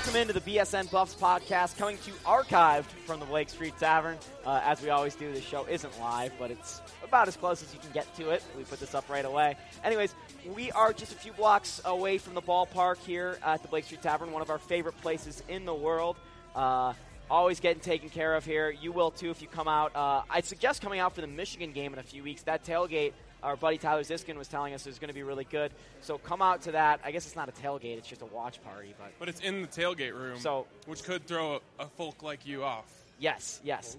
Welcome into the BSN Buffs podcast, coming to you archived from the Blake Street Tavern. Uh, as we always do, the show isn't live, but it's about as close as you can get to it. We put this up right away. Anyways, we are just a few blocks away from the ballpark here at the Blake Street Tavern, one of our favorite places in the world. Uh, always getting taken care of here. You will too if you come out. Uh, I suggest coming out for the Michigan game in a few weeks. That tailgate our buddy Tyler Ziskin was telling us is going to be really good. So come out to that. I guess it's not a tailgate; it's just a watch party. But but it's in the tailgate room, so which could throw a, a folk like you off. Yes, yes.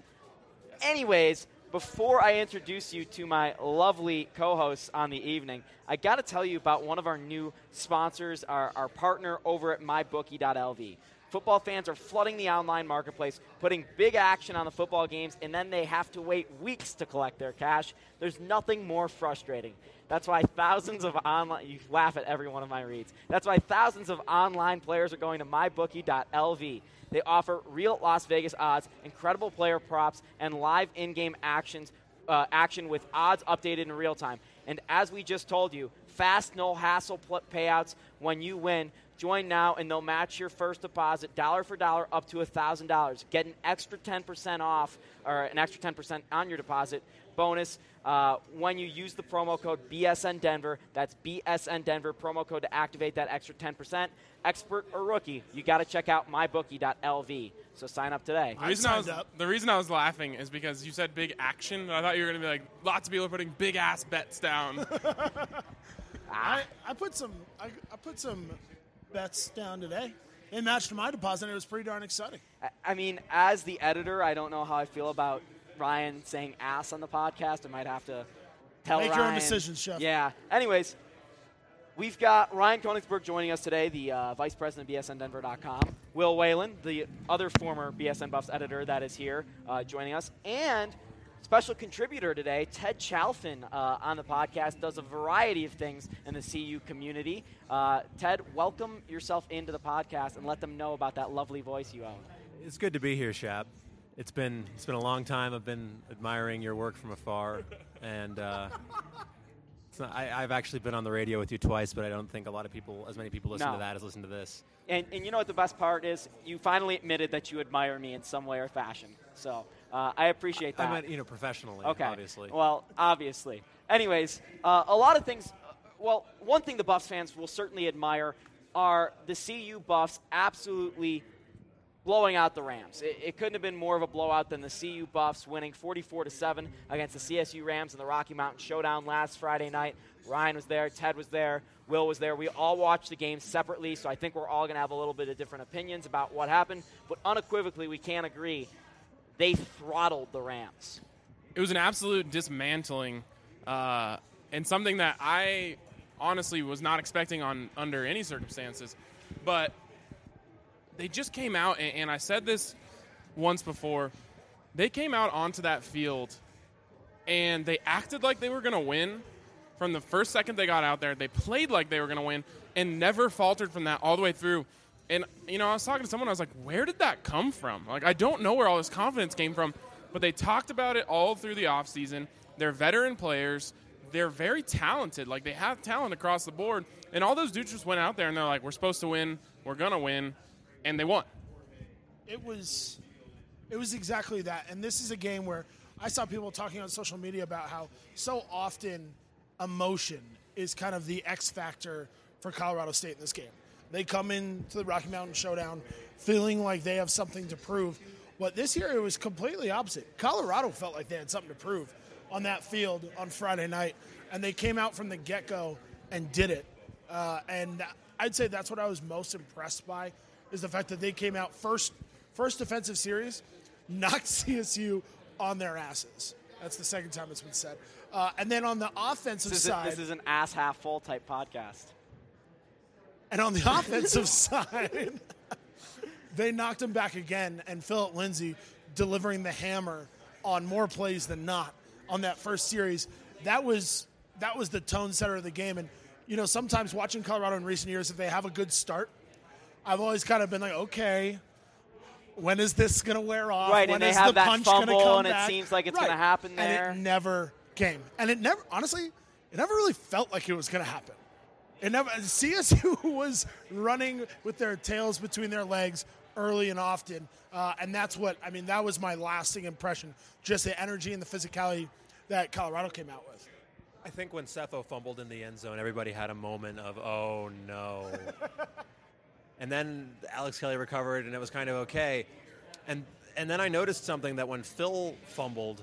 Anyways, before I introduce you to my lovely co-hosts on the evening, I got to tell you about one of our new sponsors, our, our partner over at MyBookie.lv. Football fans are flooding the online marketplace, putting big action on the football games, and then they have to wait weeks to collect their cash. There's nothing more frustrating. That's why thousands of online you laugh at every one of my reads. That's why thousands of online players are going to mybookie.lv. They offer real Las Vegas odds, incredible player props, and live in-game actions uh, action with odds updated in real time. And as we just told you, fast, no hassle payouts when you win. Join now and they'll match your first deposit dollar for dollar up to $1,000. Get an extra 10% off or an extra 10% on your deposit bonus uh, when you use the promo code BSN Denver. That's BSN Denver promo code to activate that extra 10%. Expert or rookie, you got to check out mybookie.lv. So sign up today. The reason, I was, the reason I was laughing is because you said big action. I thought you were going to be like, lots of people are putting big ass bets down. I, I put some I, I put some bets down today. They matched my deposit. and It was pretty darn exciting. I, mean, as the editor, I don't know how I feel about Ryan saying ass on the podcast. I might have to tell Make Ryan. your own decisions, Chef. Yeah. Anyways, we've got Ryan Koenigsberg joining us today, the uh, vice president of BSNDenver.com. Will Whelan, the other former BSN Buffs editor that is here, uh, joining us. And special contributor today, Ted Chalfen, uh, on the podcast, does a variety of things in the CU community. Uh, Ted, welcome yourself into the podcast and let them know about that lovely voice you own. It's good to be here, Shab. It's been it's been a long time. I've been admiring your work from afar, and uh, not, I, have actually been on the radio with you twice, but I don't think a lot of people, as many people, listen no. to that as listen to this. And, and you know what the best part is? You finally admitted that you admire me in some way or fashion. So uh, I appreciate that. I meant, you know, professionally, okay. obviously. Well, obviously. Anyways, uh, a lot of things. Uh, well, one thing the Buffs fans will certainly admire are the CU Buffs absolutely blowing out the Rams. It, it, couldn't have been more of a blowout than the CU Buffs winning 44 to 7 against the CSU Rams in the Rocky Mountain Showdown last Friday night. Ryan was there, Ted was there, Will was there. We all watched the game separately, so I think we're all going to have a little bit of different opinions about what happened, but unequivocally we can't agree they throttled the Rams. It was an absolute dismantling uh, and something that I honestly was not expecting on under any circumstances. But they just came out, and, and I said this once before. They came out onto that field, and they acted like they were going to win from the first second they got out there. They played like they were going to win, and never faltered from that all the way through. And you know, I was talking to someone. I was like, "Where did that come from?" Like, I don't know where all this confidence came from, but they talked about it all through the offseason. They're veteran players. They're very talented. Like they have talent across the board. And all those dudes just went out there and they're like, "We're supposed to win. We're gonna win." And they won. It was, it was exactly that. And this is a game where I saw people talking on social media about how so often emotion is kind of the X factor for Colorado State in this game. They come into the Rocky Mountain Showdown feeling like they have something to prove. But this year it was completely opposite. Colorado felt like they had something to prove on that field on Friday night, and they came out from the get go and did it. Uh, and I'd say that's what I was most impressed by is the fact that they came out first first defensive series, knocked CSU on their asses. That's the second time it's been said. Uh, and then on the offensive this side, a, this is an ass half full type podcast. And on the offensive side, they knocked him back again, and Phillip Lindsay delivering the hammer on more plays than not on that first series. That was that was the tone setter of the game. And you know, sometimes watching Colorado in recent years, if they have a good start, I've always kind of been like, okay, when is this going to wear off? Right, when and they have the that fumble, and back? it seems like it's right. going to happen there. And it never came. And it never, honestly, it never really felt like it was going to happen. And never, CSU was running with their tails between their legs early and often, uh, and that's what I mean. That was my lasting impression. Just the energy and the physicality that Colorado came out with. I think when Sefo fumbled in the end zone, everybody had a moment of, oh no. and then Alex Kelly recovered, and it was kind of okay. And and then I noticed something that when Phil fumbled,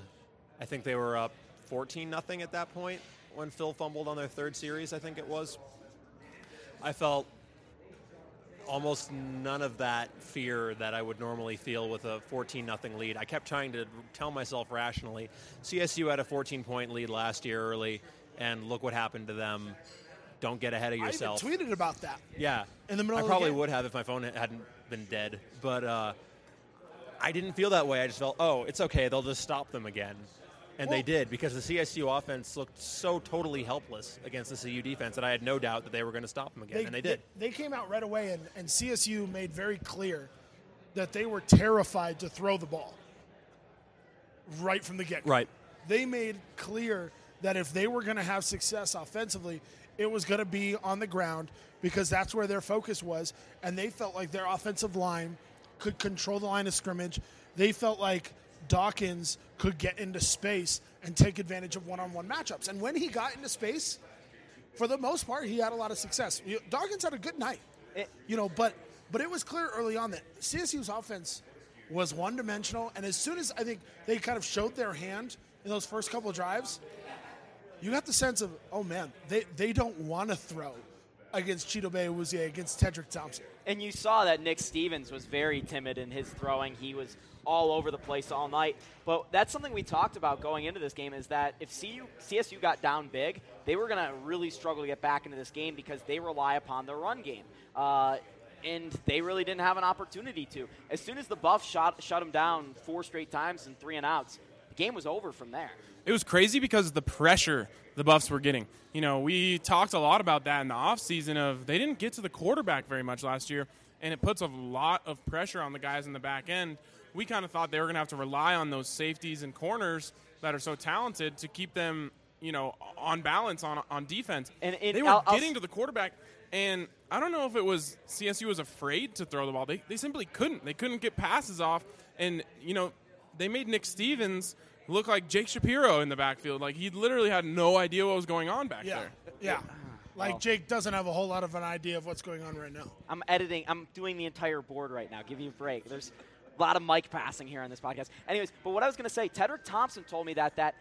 I think they were up 14 nothing at that point. When Phil fumbled on their third series, I think it was. I felt almost none of that fear that I would normally feel with a 14 nothing lead. I kept trying to tell myself rationally, CSU had a 14 point lead last year early, and look what happened to them. Don't get ahead of yourself. I even tweeted about that. Yeah, in the middle. I probably would have if my phone hadn't been dead, but uh, I didn't feel that way. I just felt, oh, it's okay. They'll just stop them again. And Well- they did because the CSU offense looked so totally helpless against the CU defense that I had no doubt that they were going to stop them again, and they did. They, came out right away, and, and CSU made very clear that they were terrified to throw the ball right from the get. Right. They made clear that if they were going to have success offensively, it was going to be on the ground because that's where their focus was, and they felt like their offensive line could control the line of scrimmage. They felt like Dawkins could get into space and take advantage of one-on-one matchups. And when he got into space, for the most part, he had a lot of success. Dawkins had a good night, eh. you know, but but it was clear early on that CSU's offense was one dimensional, and as soon as I think they kind of showed their hand in those first couple of drives, you got the sense of, oh man, they they don't want to throw against Chidobe Awuzie, against Tedrick Thompson. And you saw that Nick Stevens was very timid in his throwing. He was all over the place all night. But that's something we talked about going into this game is that if CU, CSU got down big, they were going to really struggle to get back into this game because they rely upon their run game. Uh, and they really didn't have an opportunity to. As soon as the Buffs shot, shut them down four straight times and three and outs, game was over from there. it was crazy because of the pressure the Buffs were getting. You know, we talked a lot about that in the offseason of they didn't get to the quarterback very much last year, and it puts a lot of pressure on the guys in the back end. We kind of thought they were going to have to rely on those safeties and corners that are so talented to keep them, you know, on balance on on defense. And- and they were I'll- I'll getting to the quarterback, and I don't know if it was CSU was afraid to throw the ball. They, they simply couldn't. They couldn't get passes off, and you know they made Nick Stevens look like Jake Shapiro in the backfield. Like he literally had no idea what was going on back Yeah, there. yeah. Like Well. Jake doesn't have a whole lot of an idea of what's going on right now. I'm editing. I'm doing the entire board right now. Give me a break. There's a lot of mic passing here on this podcast. Anyways, but what I was going to say, Tedrick Thompson told me that that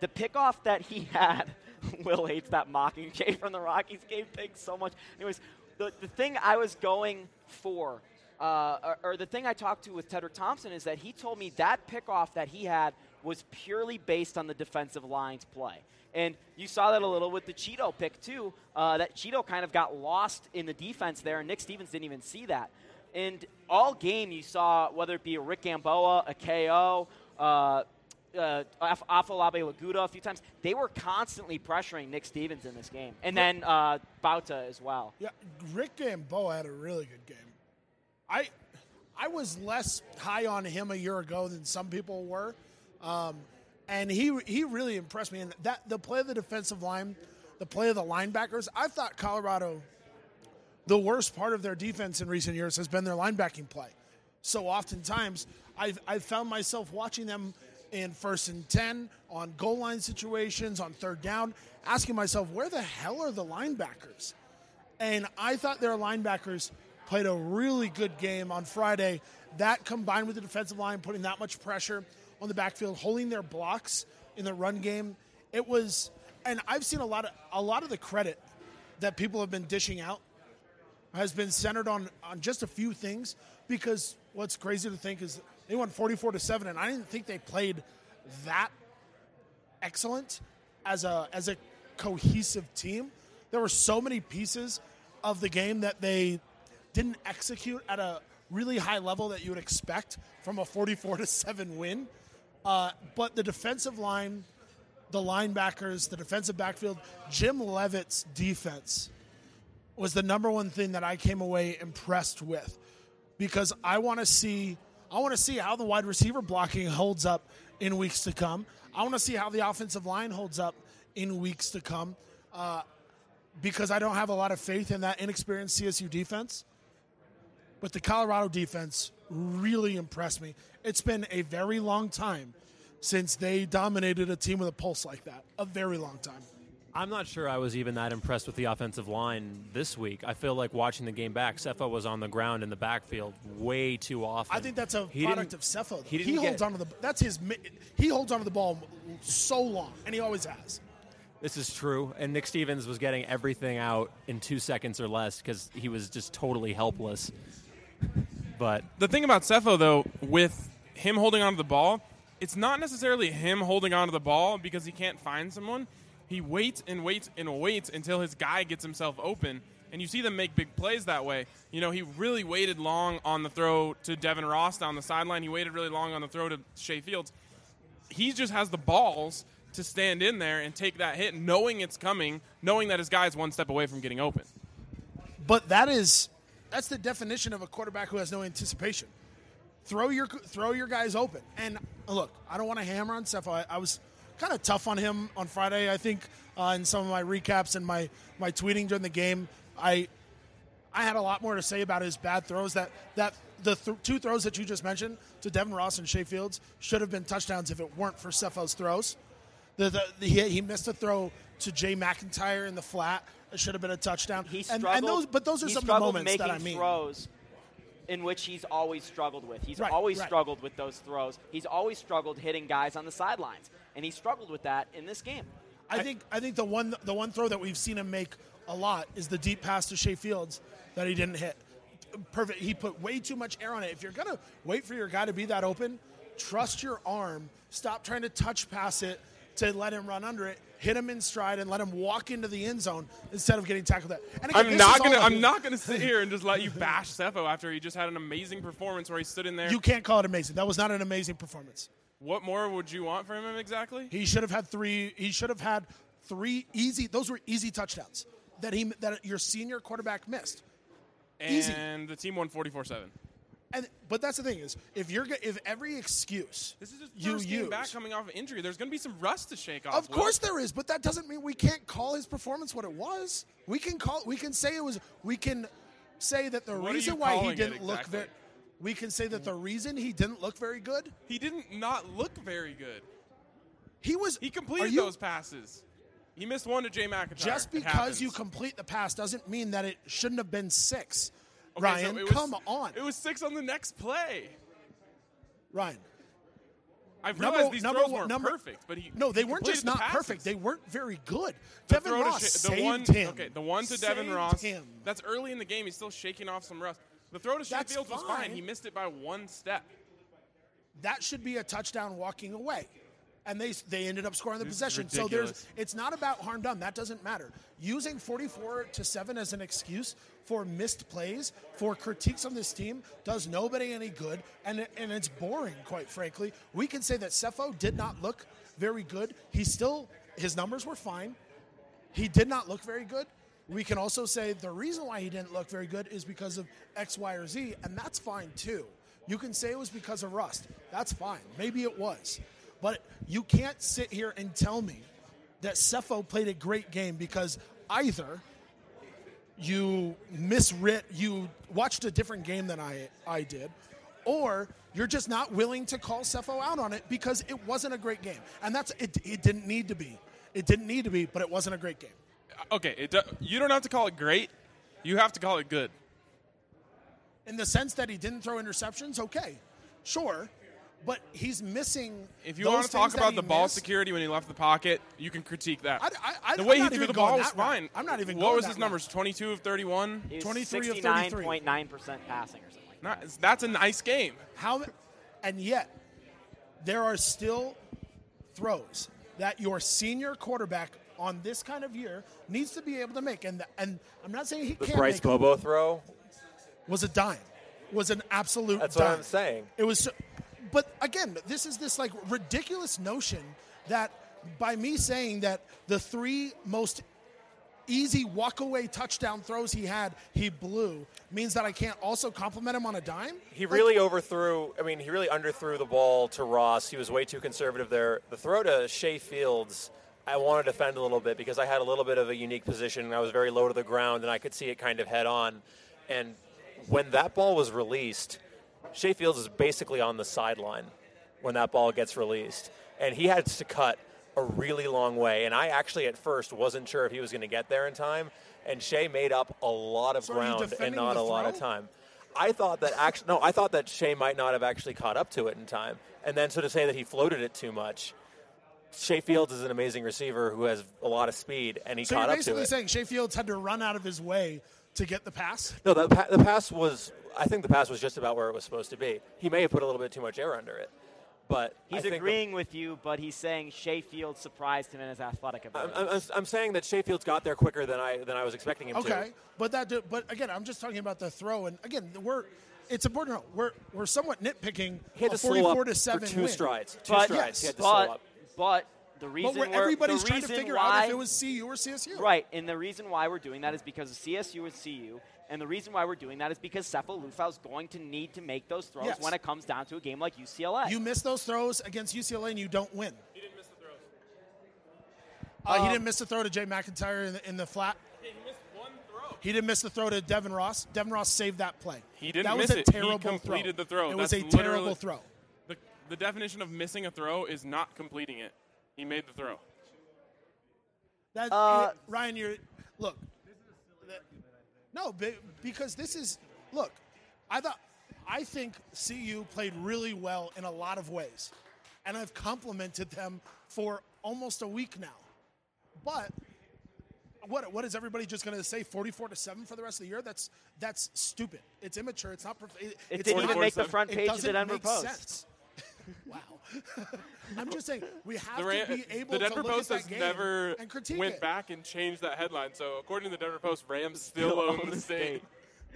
the pickoff that he had, Will hates that Mockingjay from the Rockies game thing so much. Anyways, the, the thing I was going for, uh, or, or the thing I talked to with Tedrick Thompson is that he told me that pickoff that he had was purely based on the defensive line's play. And you saw that a little with the Chido pick, too. Uh, that Chido kind of got lost in the defense there, and Nick Stevens didn't even see that. And all game, you saw whether it be a Rick Gamboa, a KO, uh, uh, Af- Afolabi Laguda a few times, they were constantly pressuring Nick Stevens in this game. And then uh, Bauta as well. Yeah, Rick Gamboa had a really good game. I I was less high on him a year ago than some people were, um, and he he really impressed me. And that the play of the defensive line, the play of the linebackers. I thought Colorado, the worst part of their defense in recent years has been their linebacking play. So oftentimes, I've I've found myself watching them in first and ten on goal line situations on third down, asking myself, where the hell are the linebackers? And I thought their linebackers played a really good game on Friday. That combined with the defensive line putting that much pressure on the backfield, holding their blocks in the run game, it was. And I've seen a lot of a lot of the credit that people have been dishing out has been centered on on just a few things. Because what's crazy to think is they won forty four to seven, and I didn't think they played that excellent as a as a cohesive team. There were so many pieces of the game that they didn't execute at a really high level that you would expect from a 44 to 7 win. Uh, but the defensive line, the linebackers, the defensive backfield, Jim Leavitt's defense was the number one thing that I came away impressed with because I want to see I want to see how the wide receiver blocking holds up in weeks to come. I want to see how the offensive line holds up in weeks to come. Uh, because I don't have a lot of faith in that inexperienced CSU defense. But the Colorado defense really impressed me. It's been a very long time since they dominated a team with a pulse like that. A very long time. I'm not sure I was even that impressed with the offensive line this week. I feel like watching the game back, Sefo was on the ground in the backfield way too often. I think that's a He product of Sefo. though. he He, holds get- onto the. That's his. He holds onto the ball so long, and he always has. This is true. And Nick Stevens was getting everything out in two seconds or less because he was just totally helpless. But The thing about Sefo, though, with him holding onto the ball, it's not necessarily him holding onto the ball because he can't find someone. He waits and waits and waits until his guy gets himself open. And you see them make big plays that way. You know, he really waited long on the throw to Devin Ross down the sideline. He waited really long on the throw to Shay Fields. He just has the balls to stand in there and take that hit, knowing it's coming, knowing that his guy is one step away from getting open. But that is that's the definition of a quarterback who has no anticipation. Throw your throw your guys open. And look, I don't want to hammer on Sefo. I, I was kind of tough on him on Friday. I think uh, in some of my recaps and my my tweeting during the game, I I had a lot more to say about his bad throws. That that the th- two throws that you just mentioned to Devin Ross and Shay Fields should have been touchdowns if it weren't for Sefo's throws. The, the, the, he, he missed a throw to Jay MacIntyre in the flat. It should have been a touchdown. He and, struggled. and those, but those are some of the moments making that I mean. throws in which he's always struggled with. He's Right, always right. struggled with those throws. He's always struggled hitting guys on the sidelines, and he struggled with that in this game. I think I think the one the one throw that we've seen him make a lot is the deep pass to Shay Fields that he didn't hit. Perfect. He put way too much air on it. If you're gonna wait for your guy to be that open, trust your arm. Stop trying to touch pass it to let him run under it. Hit him in stride and let him walk into the end zone instead of getting tackled. That. And again, I'm not gonna. I'm not gonna sit here and just let you bash Sefo after he just had an amazing performance where he stood in there. You can't call it amazing. That was not an amazing performance. what more would you want from him exactly? He should have had three. He should have had three easy. Those were easy touchdowns that he that your senior quarterback missed. easy. And the team won 44-7. And but that's the thing is if you're go- if every excuse This is his you first use, back coming off of injury. There's going to be some rust to shake off. of Will. course there is, but that doesn't mean we can't call his performance what it was. We can call we can say it was we can say that the What are reason you why he calling it didn't look exactly? very we can say that the reason he didn't look very good he didn't not look very good. he was He are completed you- those passes. He missed one to Jay MacIntyre. just It because you happens. complete the pass doesn't mean that it shouldn't have been six. Okay, Ryan, so was- come on. It was six on the next play. Ryan. I've Number- realized these number throws weren't number- perfect, but he No, they he weren't just not passes. perfect. They weren't very good. The Devin to Ross saved the one, him. Okay, the one to Devin Ross. him. That's early in the game. He's still shaking off some rust. The throw to Fields was fine. He missed it by one step. that should be a touchdown walking away. And they they ended up scoring the This possession. So there's it's not about harm done. That doesn't matter. Using 44 to 7 as an excuse for missed plays, for critiques on this team does nobody any good and and it's boring quite frankly. We can say that Sefo did not look very good. He still his numbers were fine. He did not look very good. We can also say the reason why he didn't look very good is because of X, Y, or Z, and that's fine too. You can say it was because of rust. That's fine. Maybe it was. But you can't sit here and tell me that Sefo played a great game because either you misread, you watched a different game than I, I did, or you're just not willing to call Sefo out on it because it wasn't a great game. And that's it, it didn't need to be. It didn't need to be, but it wasn't a great game. Okay, do- you don't have to call it great. You have to call it good. in the sense that he didn't throw interceptions, okay, sure, but he's missing. If you those want to talk about he the ball missed. security when he left the pocket, you can critique that. I- I- I- the I'm way he threw the ball was that route. fine. I'm not even What going was that his route. numbers? 22 of 31. 23 of 33. 69.9% passing or something like that. Not, that's a nice game. How, and yet, there are still throws that your senior quarterback on this kind of year needs to be able to make. And and I'm not saying he The can't Bryce make them. Bobo throw. was a dime, was an absolute. That's dime. what I'm saying. It was, so, but again, this is this like ridiculous notion that by me saying that the three most easy walkaway touchdown throws he had, he blew, means that I can't also compliment him on a dime. He Like, really overthrew. I mean, he really underthrew the ball to Ross. He was way too conservative there. The throw to Shay Fields I want to defend a little bit because I had a little bit of a unique position I was very low to the ground and I could see it kind of head on. And when that ball was released, Shay Fields is basically on the sideline when that ball gets released. And he had to cut a really long way. And I actually at first wasn't sure if he was going to get there in time. And Shay made up a lot of So ground and not a lot of time. I thought that actually no, I thought that Shay might not have actually caught up to it in time. And then so to say that he floated it too much. Shay Fields is an amazing receiver who has a lot of speed, and he So caught you're up to basically it. saying Shay Fields had to run out of his way to get the pass? No, the, pa- the pass was. I think the pass was just about where it was supposed to be. He may have put a little bit too much air under it, but He's think the- agreeing with you, but he's saying Shay Fields surprised him in his athletic I'm, ability. I'm, I'm saying that Shay Fields got there quicker than I than I was expecting him to. Okay, but that, do- but again, I'm just talking about the throw, and again, we're. It's important. to know, We're we're somewhat nitpicking He had a to slow 44 up to seven for two win. strides. Two but, strides. He had to but, slow up. but the reason But we're, we're, everybody's the trying to figure why, out if it was CU or CSU. Right, and the reason why we're doing that is because of CSU and CU, and the reason why we're doing that is because Sefo Liufau is going to need to make those throws Yes. when it comes down to a game like UCLA. You miss those throws against UCLA and you don't win. He didn't miss the throws. Uh, he Um, didn't miss the throw to Jay MacIntyre in the, in the flat. He missed one throw. He didn't miss the throw to Devin Ross. Devin Ross saved that play. He didn't that miss was a it. He terrible completed throw. the throw. It was a terrible throw. The, the definition of missing a throw is not completing it. He made the throw. That Uh, it- Ryan, you're look. No, because this is look. I thought I think CU played really well in a lot of ways, and I've complimented them for almost a week now. But what what is everybody just going to say? Forty four to seven for the rest of the year? That's that's stupid. It's immature. It's not. It, it didn't even make the front page of the Denver Post. sense. wow. I'm just saying we have The, to be able the Denver to look Post at has that game never and went it. back and changed that headline. So according to the Denver Post, Rams still, Still own own the the state. state.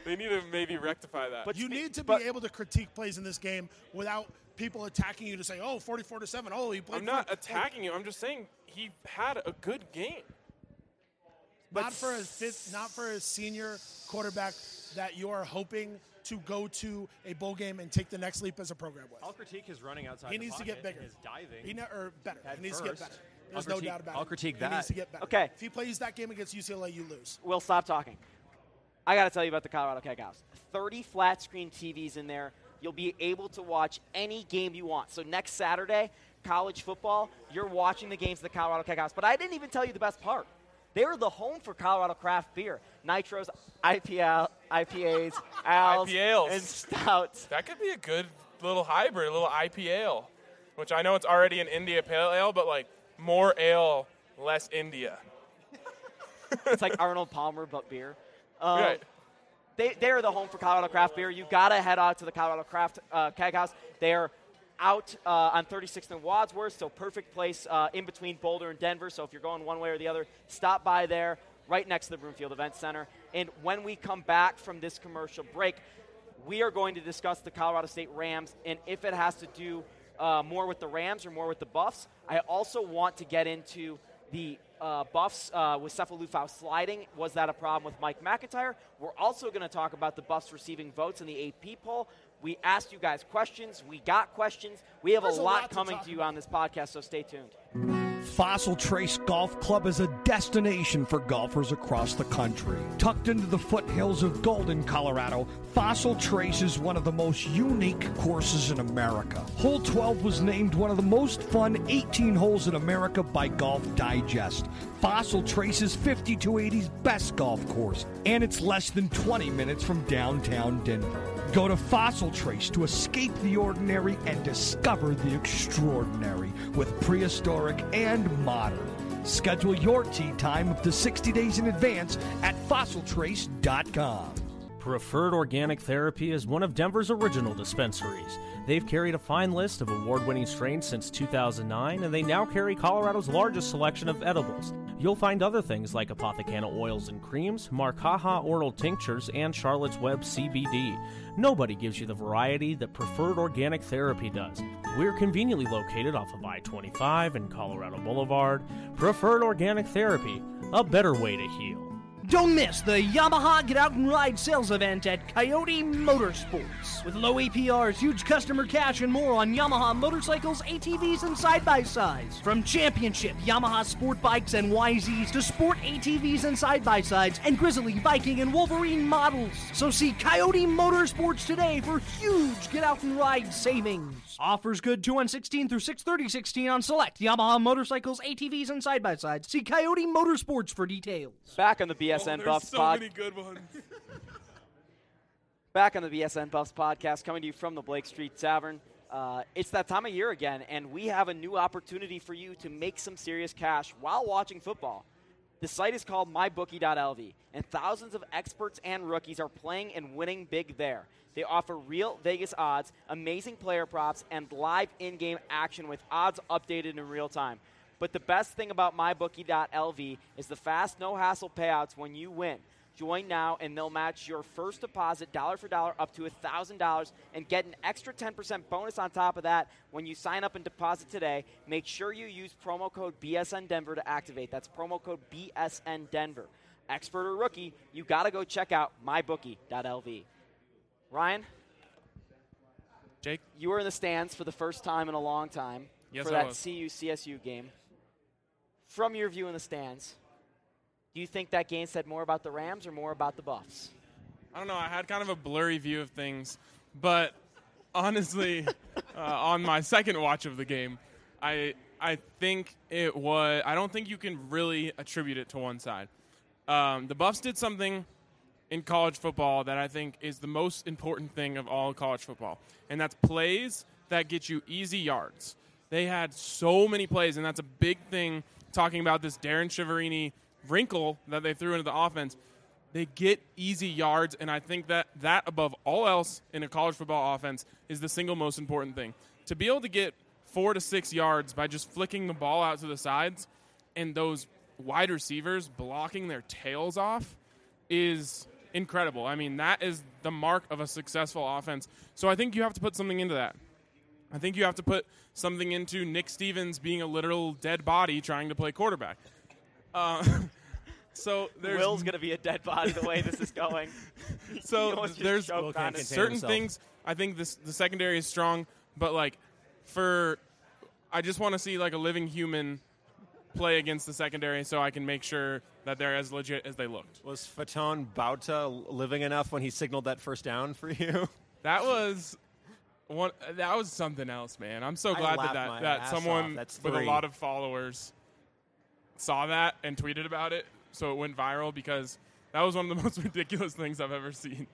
They need to maybe rectify that. But You spe- need to but- be able to critique plays in this game without people attacking you to say, "Oh, 44 to 7. Oh, he played I'm not for-" attacking you. I'm just saying he had a good game. not for a fifth, not for a senior quarterback that you are hoping to go to a bowl game and take the next leap as a program with. I'll critique his running outside. He needs to get bigger. His diving. He ne- or better. He needs to get better. There's I'll no critique- doubt about it. I'll critique He needs to get better. Okay. If he plays that game against UCLA, you lose. We'll stop talking. I got to tell you about the Colorado Keghouse. 30 flat screen TVs in there. You'll be able to watch any game you want. So next Saturday, college football, you're watching the games of the Colorado Keghouse. But I didn't even tell you the best part. They're the home for Colorado craft beer. Nitros, IPL, IPAs, Als, IPAs. and Stouts. That could be a good little hybrid, a little IPA, which I know it's already an India Pale Ale, but like more ale, less India. It's like Arnold Palmer, but beer. Um, right. they, they are the home for Colorado craft beer. You got to head out to the Colorado Craft uh, Keg House. They are out uh, on 36th and Wadsworth, so perfect place uh, in between Boulder and Denver. So if you're going one way or the other, stop by there, right next to the Broomfield Event Center. And when we come back from this commercial break, we are going to discuss the Colorado State Rams and if it has to do uh, more with the Rams or more with the Buffs. I also want to get into the uh, Buffs uh, with Sefo Liufau sliding. Was that a problem with Mike MacIntyre? We're also going to talk about the Buffs receiving votes in the AP poll. We asked you guys questions. We got questions. We have There's a a lot lot to coming talk to you on this podcast, so stay tuned. Fossil Trace Golf Club is a destination for golfers across the country. Tucked into the foothills of Golden, Colorado, Fossil Trace is one of the most unique courses in America. Hole 12 was named one of the most fun 18 holes in America by Golf Digest. Fossil Trace is 5280's best golf course, and it's less than 20 minutes from downtown Denver. Go to Fossil Trace to escape the ordinary and discover the extraordinary with prehistoric and modern. Schedule your tee time up to 60 days in advance at fossiltrace.com. Preferred Organic Therapy is one of Denver's original dispensaries. They've carried a fine list of award winning strains since 2009, and they now carry Colorado's largest selection of edibles. You'll find other things like Apothecana oils and creams, Marcaja oral tinctures, and Charlotte's Web CBD. Nobody gives you the variety that Preferred Organic Therapy does. We're conveniently located off of I 25 and Colorado Boulevard. Preferred Organic Therapy, a better way to heal. Don't miss the Yamaha Get Out and Ride sales event at Coyote Motorsports. With low APRs, huge customer cash, and more on Yamaha motorcycles, ATVs, and side by sides. From championship Yamaha sport bikes and YZs to sport ATVs and side by sides, and Grizzly, Viking, and Wolverine models. So see Coyote Motorsports today for huge Get Out and Ride savings. Offers good 2 on 16 through 630 16 on select Yamaha motorcycles, ATVs, and side by sides. See Coyote Motorsports for details. Back on the BSN Oh, Buffs so pod. many good ones. Back on the BSN Buffs podcast, coming to you from the Blake Street Tavern. Uh, it's that time of year again, and we have a new opportunity for you to make some serious cash while watching football. The site is called mybookie.lv, and thousands of experts and rookies are playing and winning big there. They offer real Vegas odds, amazing player props, and live in game action with odds updated in real time. But the best thing about mybookie.lv is the fast, no hassle payouts when you win. Join now, and they'll match your first deposit dollar for dollar up to $1,000 and get an extra 10% bonus on top of that when you sign up and deposit today. Make sure you use promo code BSN Denver to activate. That's promo code BSN Denver. Expert or rookie, you got to go check out mybookie.lv. Ryan, Jake, you were in the stands for the first time in a long time Yes, for I that was. CU CSU game. From your view in the stands, do you think that game said more about the Rams or more about the Buffs? I don't know. I had kind of a blurry view of things, but honestly, uh, on my second watch of the game, I I think it was. I don't think you can really attribute it to one side. Um, the Buffs did something in college football that I think is the most important thing of all college football, and that's plays that get you easy yards. They had so many plays, and that's a big thing. Talking about this Darrin Chiaverini wrinkle that they threw into the offense, they get easy yards, and I think that that above all else in a college football offense is the single most important thing. To be able to get four to six yards by just flicking the ball out to the sides, and those wide receivers blocking their tails off is incredible. I mean, that is the mark of a successful offense. So I think you have to put something into that. I think you have to put something into Nick Stevens being a literal dead body trying to play quarterback. Uh, so there's Will's going to be a dead body the way this is going. So there's choked Will can't on it. contain certain himself. things. I think this the secondary is strong, but like for I just want to see like a living human play against the secondary so I can make sure that they're as legit as they looked. Was Faton Bauta living enough when he signaled that first down for you? That was one. That was something else, man. I'm so glad that that, that someone. That's with a lot of followers saw that and tweeted about it, so it went viral because that was one of the most ridiculous things I've ever seen.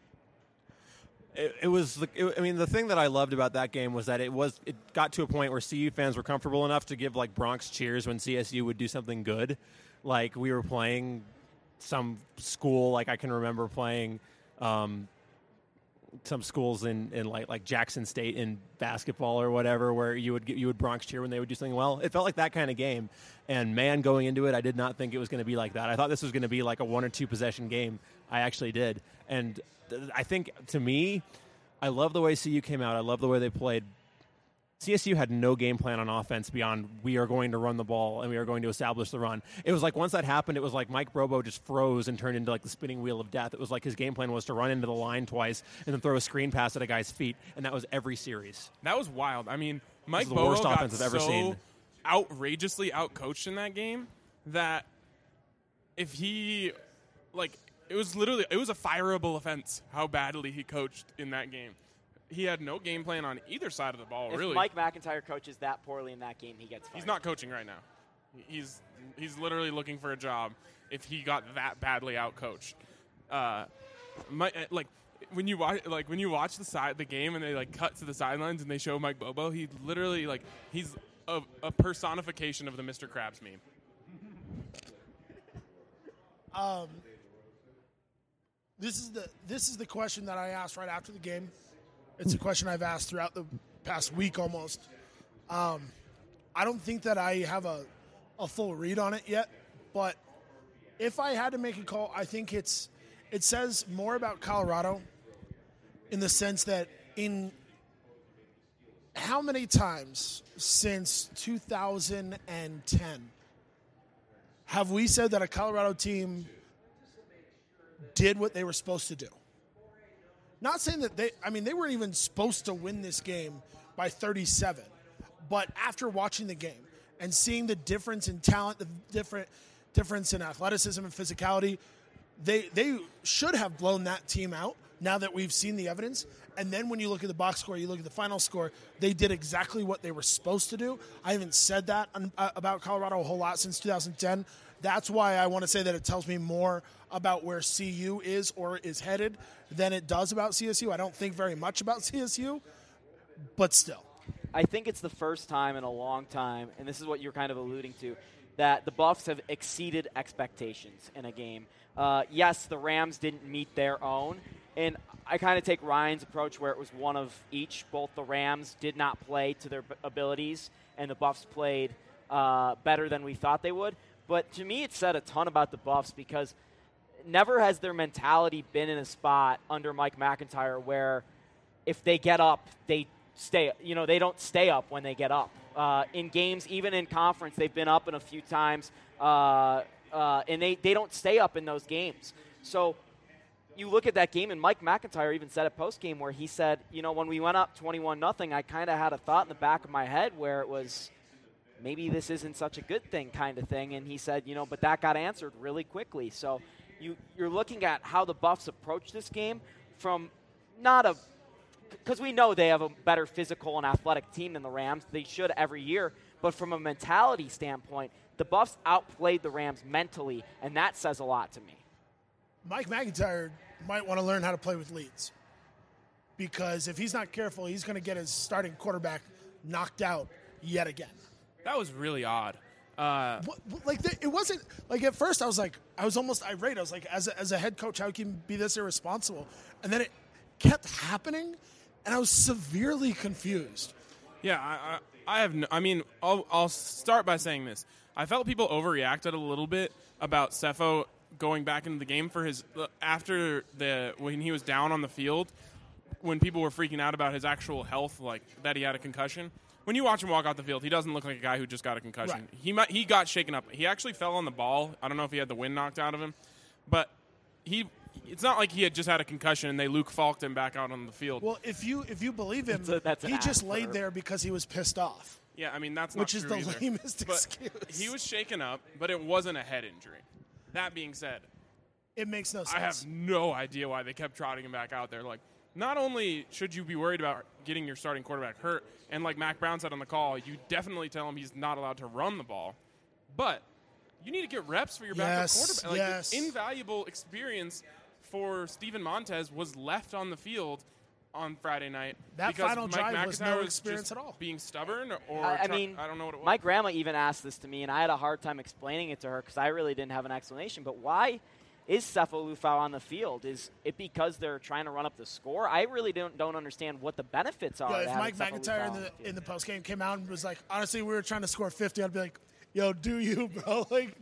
It, it was. the- It, I mean, the thing that I loved about that game was that it was. It got to a point where CU fans were comfortable enough to give like Bronx cheers when CSU would do something good. Like we were playing some school. Like I can remember playing. Um, some schools in, in like like Jackson State in basketball or whatever, where you would get, you would Bronx cheer when they would do something well. It felt like that kind of game. And man, going into it, I did not think it was going to be like that. I thought this was going to be like a one or two possession game. I actually did, and th- I think to me, I love the way CU came out. I love the way they played. CSU had no game plan on offense beyond we are going to run the ball and we are going to establish the run. It was like once that happened, it was like Mike Bobo just froze and turned into like the spinning wheel of death. It was like his game plan was to run into the line twice and then throw a screen pass at a guy's feet, and that was every series. That was wild. I mean, Mike Bobo worst got offense I've ever so seen. outrageously outcoached in that game that if he like it was literally it was a fireable offense how badly he coached in that game. He had no game plan on either side of the ball. Really. If really, Mike MacIntyre coaches that poorly in that game, he gets fired. he's not coaching right now. He's he's literally looking for a job if he got that badly outcoached. Uh, my, uh, like when you watch like when you watch the side the game and they like cut to the sidelines and they show Mike Bobo, he literally like he's a, a personification of the Mr. Krabs meme. Um, This is the this is the question that I asked right after the game. It's a question I've asked throughout the past week almost. Um, I don't think that I have a a full read on it yet, but if I had to make a call, I think it's it says more about Colorado in the sense that in how many times since 2010 have we said that a Colorado team did what they were supposed to do. Not saying that they, I mean, they weren't even supposed to win this game by 37. But after watching the game and seeing the difference in talent, the different difference in athleticism and physicality, they they should have blown that team out. Now that we've seen the evidence, and then when you look at the box score, you look at the final score, they did exactly what they were supposed to do. I haven't said that on, uh, about Colorado a whole lot since 2010. That's why I want to say that it tells me more about where CU is or is headed than it does about CSU. I don't think very much about CSU, but still. I think it's the first time in a long time, and this is what you're kind of alluding to, that the Buffs have exceeded expectations in a game. Uh, yes, the Rams didn't meet their own, and I kind of take Ryan's approach where it was one of each. Both the Rams did not play to their abilities, and the Buffs played uh, better than we thought they would. But to me, it said a ton about the Buffs because never has their mentality been in a spot under Mike MacIntyre where if they get up, they stay. You know, they don't stay up when they get up. Uh, in games, even in conference, they've been up in a few times, uh, uh, and they, they don't stay up in those games. So you look at that game, and Mike MacIntyre even said at post game where he said, you know, when we went up 21 nothing, I kind of had a thought in the back of my head where it was maybe this isn't such a good thing kind of thing. And he said, you know, but that got answered really quickly. So you, you're looking at how the Buffs approach this game from not a because we know they have a better physical and athletic team than the Rams. They should every year. But from a mentality standpoint, the Buffs outplayed the Rams mentally, and that says a lot to me. Mike MacIntyre might want to learn how to play with leads because if he's not careful, he's going to get his starting quarterback knocked out yet again. That was really odd. Uh, what, like it wasn't like at first I was like I was almost irate. I was like, as a, as a head coach, how can you be this irresponsible? And then it kept happening, and I was severely confused. Yeah, I, I, I have. No, I mean, I'll, I'll start by saying this. I felt people overreacted a little bit about Sefo going back into the game for his after the when he was down on the field when people were freaking out about his actual health, like that he had a concussion. When you watch him walk out the field, he doesn't look like a guy who just got a concussion. Right. He might, he got shaken up. He actually fell on the ball. I don't know if he had the wind knocked out of him, but he. It's not like he had just had a concussion and they Luke Falked him back out on the field. Well, if you if you believe him, That's a- that's he just laid verb. there because he was pissed off. Yeah, I mean that's not Which is the either. lamest but excuse. He was shaken up, but it wasn't a head injury. That being said, It makes no sense. I have no idea why they kept trotting him back out there. Like, not only should you be worried about getting your starting quarterback hurt, and like Mack Brown said on the call, you definitely tell him he's not allowed to run the ball, but you need to get reps for your Yes, backup quarterback. Like, yes. invaluable experience for Steven Montez was left on the field on Friday night. That because final Mike drive was no was experience just at all. Being stubborn, or I, I try- mean, I don't know what it was. My grandma even asked this to me, and I had a hard time explaining it to her because I really didn't have an explanation. But why is Sefo Liufau on the field? Is it because they're trying to run up the score? I really don't don't understand what the benefits are. Yeah, if Mike MacIntyre in on the in the post game came out and was like, honestly, we were trying to score 50, I'd be like, yo, do you, bro? Like,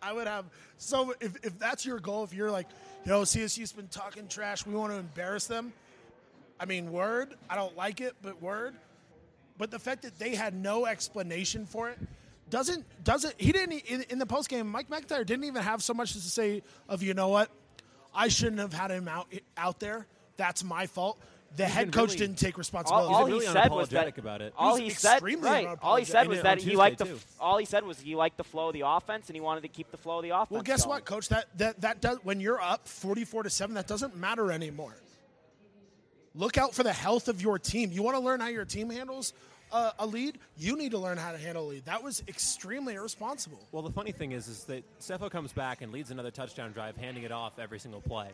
I would have so. If if that's your goal, if you're like, yo, CSU's been talking trash, we want to embarrass them. I mean, word. I don't like it, but word. But the fact that they had no explanation for it doesn't doesn't he didn't in, in the post game. Mike MacIntyre didn't even have so much to say of you know what, I shouldn't have had him out out there. That's my fault. The head coach really- didn't take all, responsibility. all really he said was that about it. all He he said right. All he said unapologetic. was that he Tuesday, liked the. too. f- All he said was he liked the flow of the offense and he wanted to keep the flow of the offense. Well, guess going. what, coach? That that that does when you're up 44 to 7, that doesn't matter anymore. Look out for the health of your team. You want to learn how your team handles uh, a lead? You need to learn how to handle a lead. That was extremely irresponsible. Well, the funny thing is, is that Sefo comes back and leads another touchdown drive, handing it off every single play.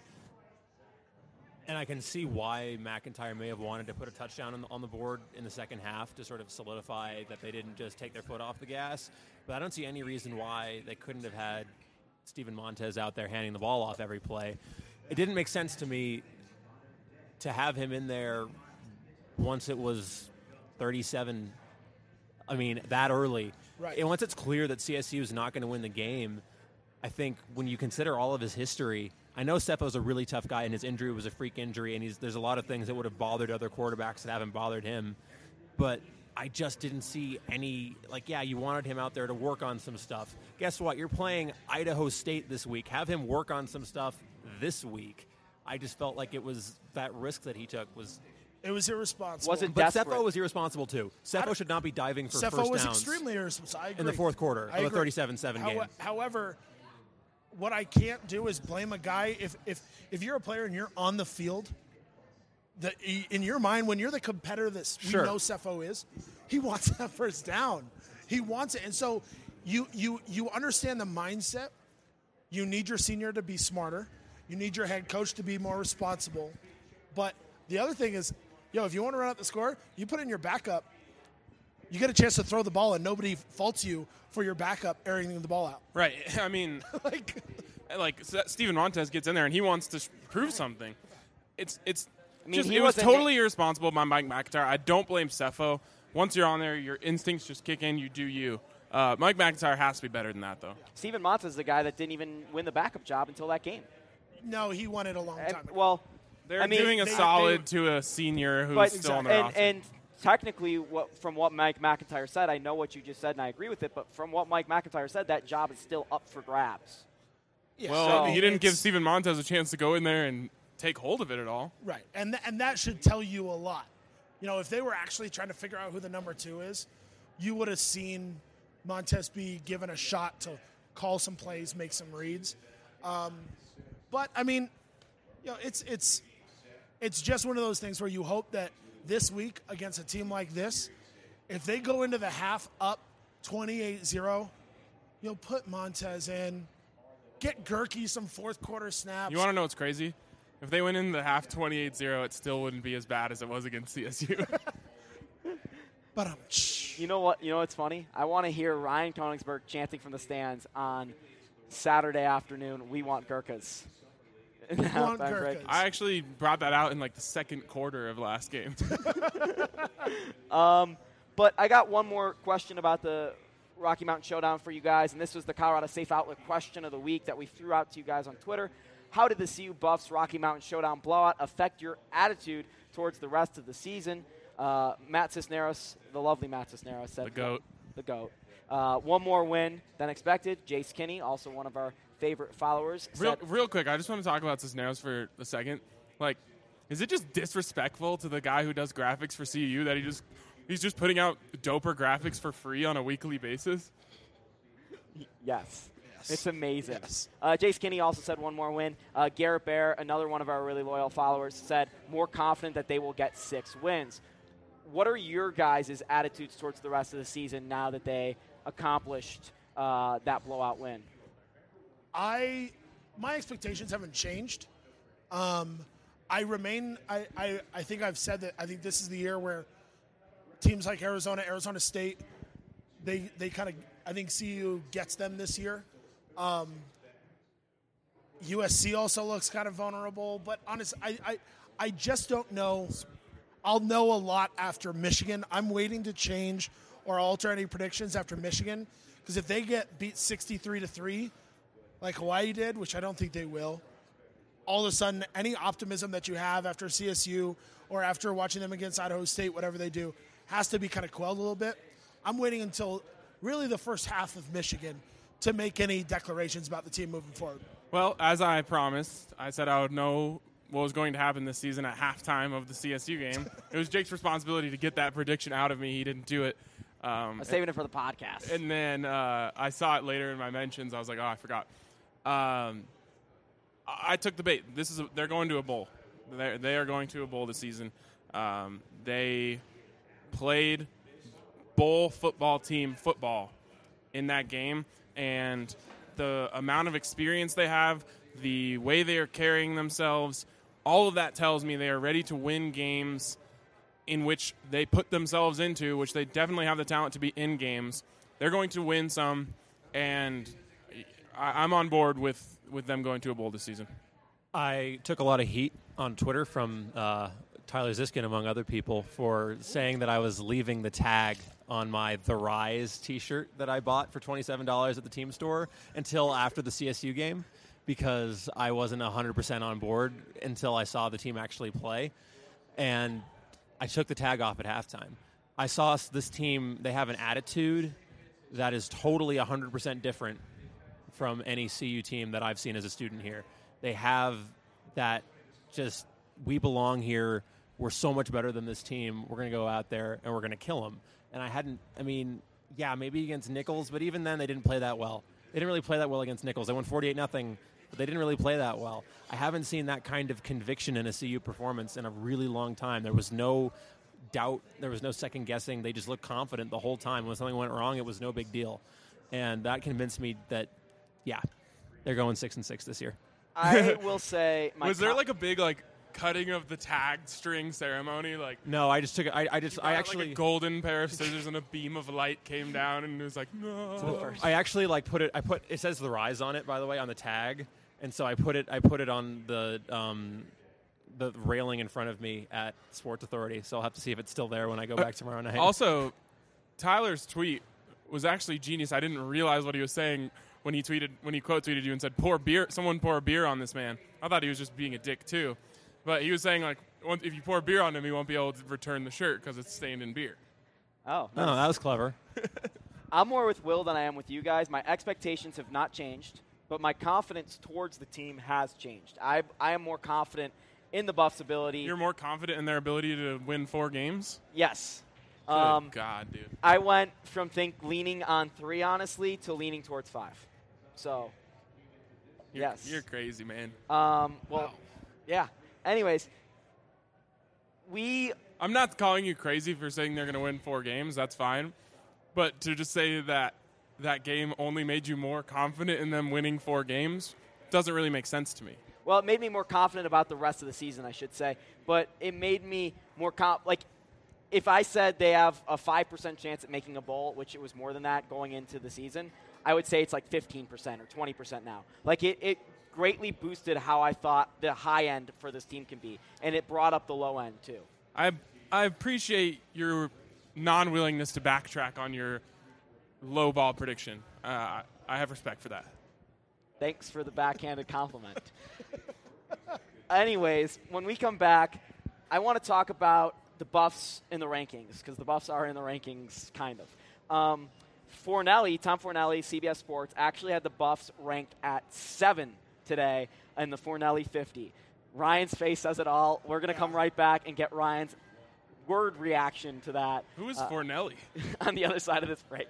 And I can see why MacIntyre may have wanted to put a touchdown on the, on the board in the second half to sort of solidify that they didn't just take their foot off the gas. But I don't see any reason why they couldn't have had Steven Montez out there handing the ball off every play. It didn't make sense to me to have him in there once it was 37 I mean, that early. Right. And once it's clear that CSU is not going to win the game, I think when you consider all of his history, I know Sefo's a really tough guy, and his injury was a freak injury, and he's, there's a lot of things that would have bothered other quarterbacks that haven't bothered him. But I just didn't see any, like, yeah, you wanted him out there to work on some stuff. Guess what? You're playing Idaho State this week. Have him work on some stuff this week. I just felt like it was that risk that he took was. It was irresponsible. Wasn't But desperate. Sefo was irresponsible too. Sefo should not be diving for Sefo first was downs extremely irresponsible. I in the fourth quarter I of a 37-7 How- game. However, what I can't do is blame a guy if if if you're a player and you're on the field. That in your mind, when you're the competitor that we Sure. know Sefo is, he wants that first down. He wants it, and so you you you understand the mindset. You need your senior to be smarter. You need your head coach to be more responsible. But the other thing is, yo, if you want to run out the score, you put in your backup. You get a chance to throw the ball, and nobody faults you for your backup airing the ball out. Right. I mean, like, like S- Steven Montez gets in there and he wants to sh- prove something. It's it's mean, just he it was wasn't- totally irresponsible by Mike MacIntyre. I don't blame Sefo. Once you're on there, your instincts just kick in. You do you. Uh, Mike MacIntyre has to be better than that, though. Steven Montez is the guy that didn't even win the backup job until that game. no, he won it a long time ago. well, They're I mean, doing a they- solid they- to a senior who's but still on the and, roster. and technically, what, from what Mike MacIntyre said, I know what you just said, and I agree with it. But from what Mike MacIntyre said, that job is still up for grabs. yeah, well, so he didn't give it's- Steven Montez a chance to go in there and take hold of it at all. Right, and th- and that should tell you a lot. You know, if they were actually trying to figure out who the number two is, you would have seen Montez be given a shot to call some plays, make some reads. Um, but I mean, you know, it's it's it's just one of those things where you hope that this week against a team like this, if they go into the half up 28-0, you'll put Montez in, get Gurkey some fourth quarter snaps. You want to know what's crazy? If they went in the half 28-0, it still wouldn't be as bad as it was against CSU. but um, You know what? You know what's funny? I want to hear Ryan Koenigsberg chanting from the stands on Saturday afternoon. We want Gurkhas. In the halftime break. Gurkhas. I actually brought that out in like the second quarter of last game. But I got one more question about the Rocky Mountain Showdown for you guys, and this was the Colorado Safe Outlet question of the week that we threw out to you guys on Twitter. How did the CU Buffs Rocky Mountain Showdown blowout affect your attitude towards the rest of the season? Uh, Matt Cisneros, the lovely Matt Cisneros, said The GOAT. The goat. Uh, one more win than expected. Jace Kinney, also one of our favorite followers, real, real quick, I just want to talk about Cisneros for a second. Like, is it just disrespectful to the guy who does graphics for CU that he just he's just putting out doper graphics for free on a weekly basis? Yes. It's amazing. Uh, Jace Kinney also said one more win. Uh, Garrett Bear, another one of our really loyal followers, said more confident that they will get six wins. What are your guys' attitudes towards the rest of the season now that they accomplished uh, that blowout win? I my expectations haven't changed. Um, I remain. I, I I think I've said that. I think this is the year where teams like Arizona, Arizona State, they they kind of. I think CU gets them this year. Um, USC also looks kind of vulnerable, but honest, I, I I just don't know. I'll know a lot after Michigan. I'm waiting to change or alter any predictions after Michigan because if they get beat 63 to three, like Hawaii did, which I don't think they will, all of a sudden, any optimism that you have after CSU or after watching them against Idaho State, whatever they do, has to be kind of quelled a little bit. I'm waiting until really the first half of Michigan to make any declarations about the team moving forward. Well, as I promised, I said I would know what was going to happen this season at halftime of the CSU game. it was Jake's responsibility to get that prediction out of me. He didn't do it. Um, I'm saving it for the podcast. and then uh, I saw it later in my mentions. I was like, oh, I forgot. Um, I took the bait. This is a, they're going to a bowl. They're, they are going to a bowl this season. Um, they played bowl football team football in that game, and the amount of experience they have, the way they are carrying themselves, all of that tells me they are ready to win games in which they put themselves into, which they definitely have the talent to be in games. They're going to win some, and I, I'm on board with, with them going to a bowl this season. I took a lot of heat on Twitter from uh, Tyler Ziskin, among other people, for saying that I was leaving the tag on my The Rise t shirt that I bought for $27 at the team store until after the CSU game because I wasn't 100% on board until I saw the team actually play. And I took the tag off at halftime. I saw this team, they have an attitude that is totally 100% different from any CU team that I've seen as a student here. They have that just we belong here. We're so much better than this team. We're going to go out there and we're going to kill them. And I hadn't. I mean, yeah, maybe against Nichols, but even then they didn't play that well. They didn't really play that well against Nichols. They won 48 nothing, but they didn't really play that well. I haven't seen that kind of conviction in a CU performance in a really long time. There was no doubt. There was no second guessing. They just looked confident the whole time. When something went wrong, it was no big deal, and that convinced me that, yeah, they're going six and six this year. I will say, my Was there like a big like cutting of the tag string ceremony? Like No, I just took. it. I, I just. I actually. like a golden pair of scissors and a beam of light came down and it was like no. I actually like put it. I put it says the rise on it by the way on the tag, and so I put it. I put it on the um, the railing in front of me at Sports Authority. So I'll have to see if it's still there when I go back tomorrow night. Also, Tyler's tweet was actually genius. I didn't realize what he was saying when he tweeted when he quote tweeted you and said pour beer someone pour a beer on this man. I thought he was just being a dick too. But he was saying like if you pour beer on him, he won't be able to return the shirt because it's stained in beer. Oh, no, that was clever. I'm more with Will than I am with you guys. My expectations have not changed, but my confidence towards the team has changed. I, I am more confident in the Buffs' ability. You're more confident in their ability to win four games. yes. Good Um, God, dude. I went from think leaning on three, honestly, to leaning towards five. So, You're, yes. you're crazy, man. um, well, yeah. Anyways, we I'm not calling you crazy for saying they're going to win four games. That's fine. But to just say that that game only made you more confident in them winning four games doesn't really make sense to me. Well, it made me more confident about the rest of the season, I should say. But it made me more comp. Like, if I said they have a five percent chance at making a bowl, which it was more than that going into the season, I would say it's like fifteen percent or twenty percent now. Like it, it greatly boosted how I thought the high end for this team can be, and it brought up the low end too. I I appreciate your non willingness to backtrack on your low ball prediction. Uh, I have respect for that. Thanks for the backhanded compliment. Anyways, when we come back, I want to talk about the Buffs in the rankings because the Buffs are in the rankings, kind of. Um, Fornelli, Tom Fornelli, CBS Sports, actually had the Buffs ranked at seven today in the Fornelli 50. Ryan's face says it all. We're going to come right back and get Ryan's word reaction to that Who is uh, Fornelli? on the other side of this break.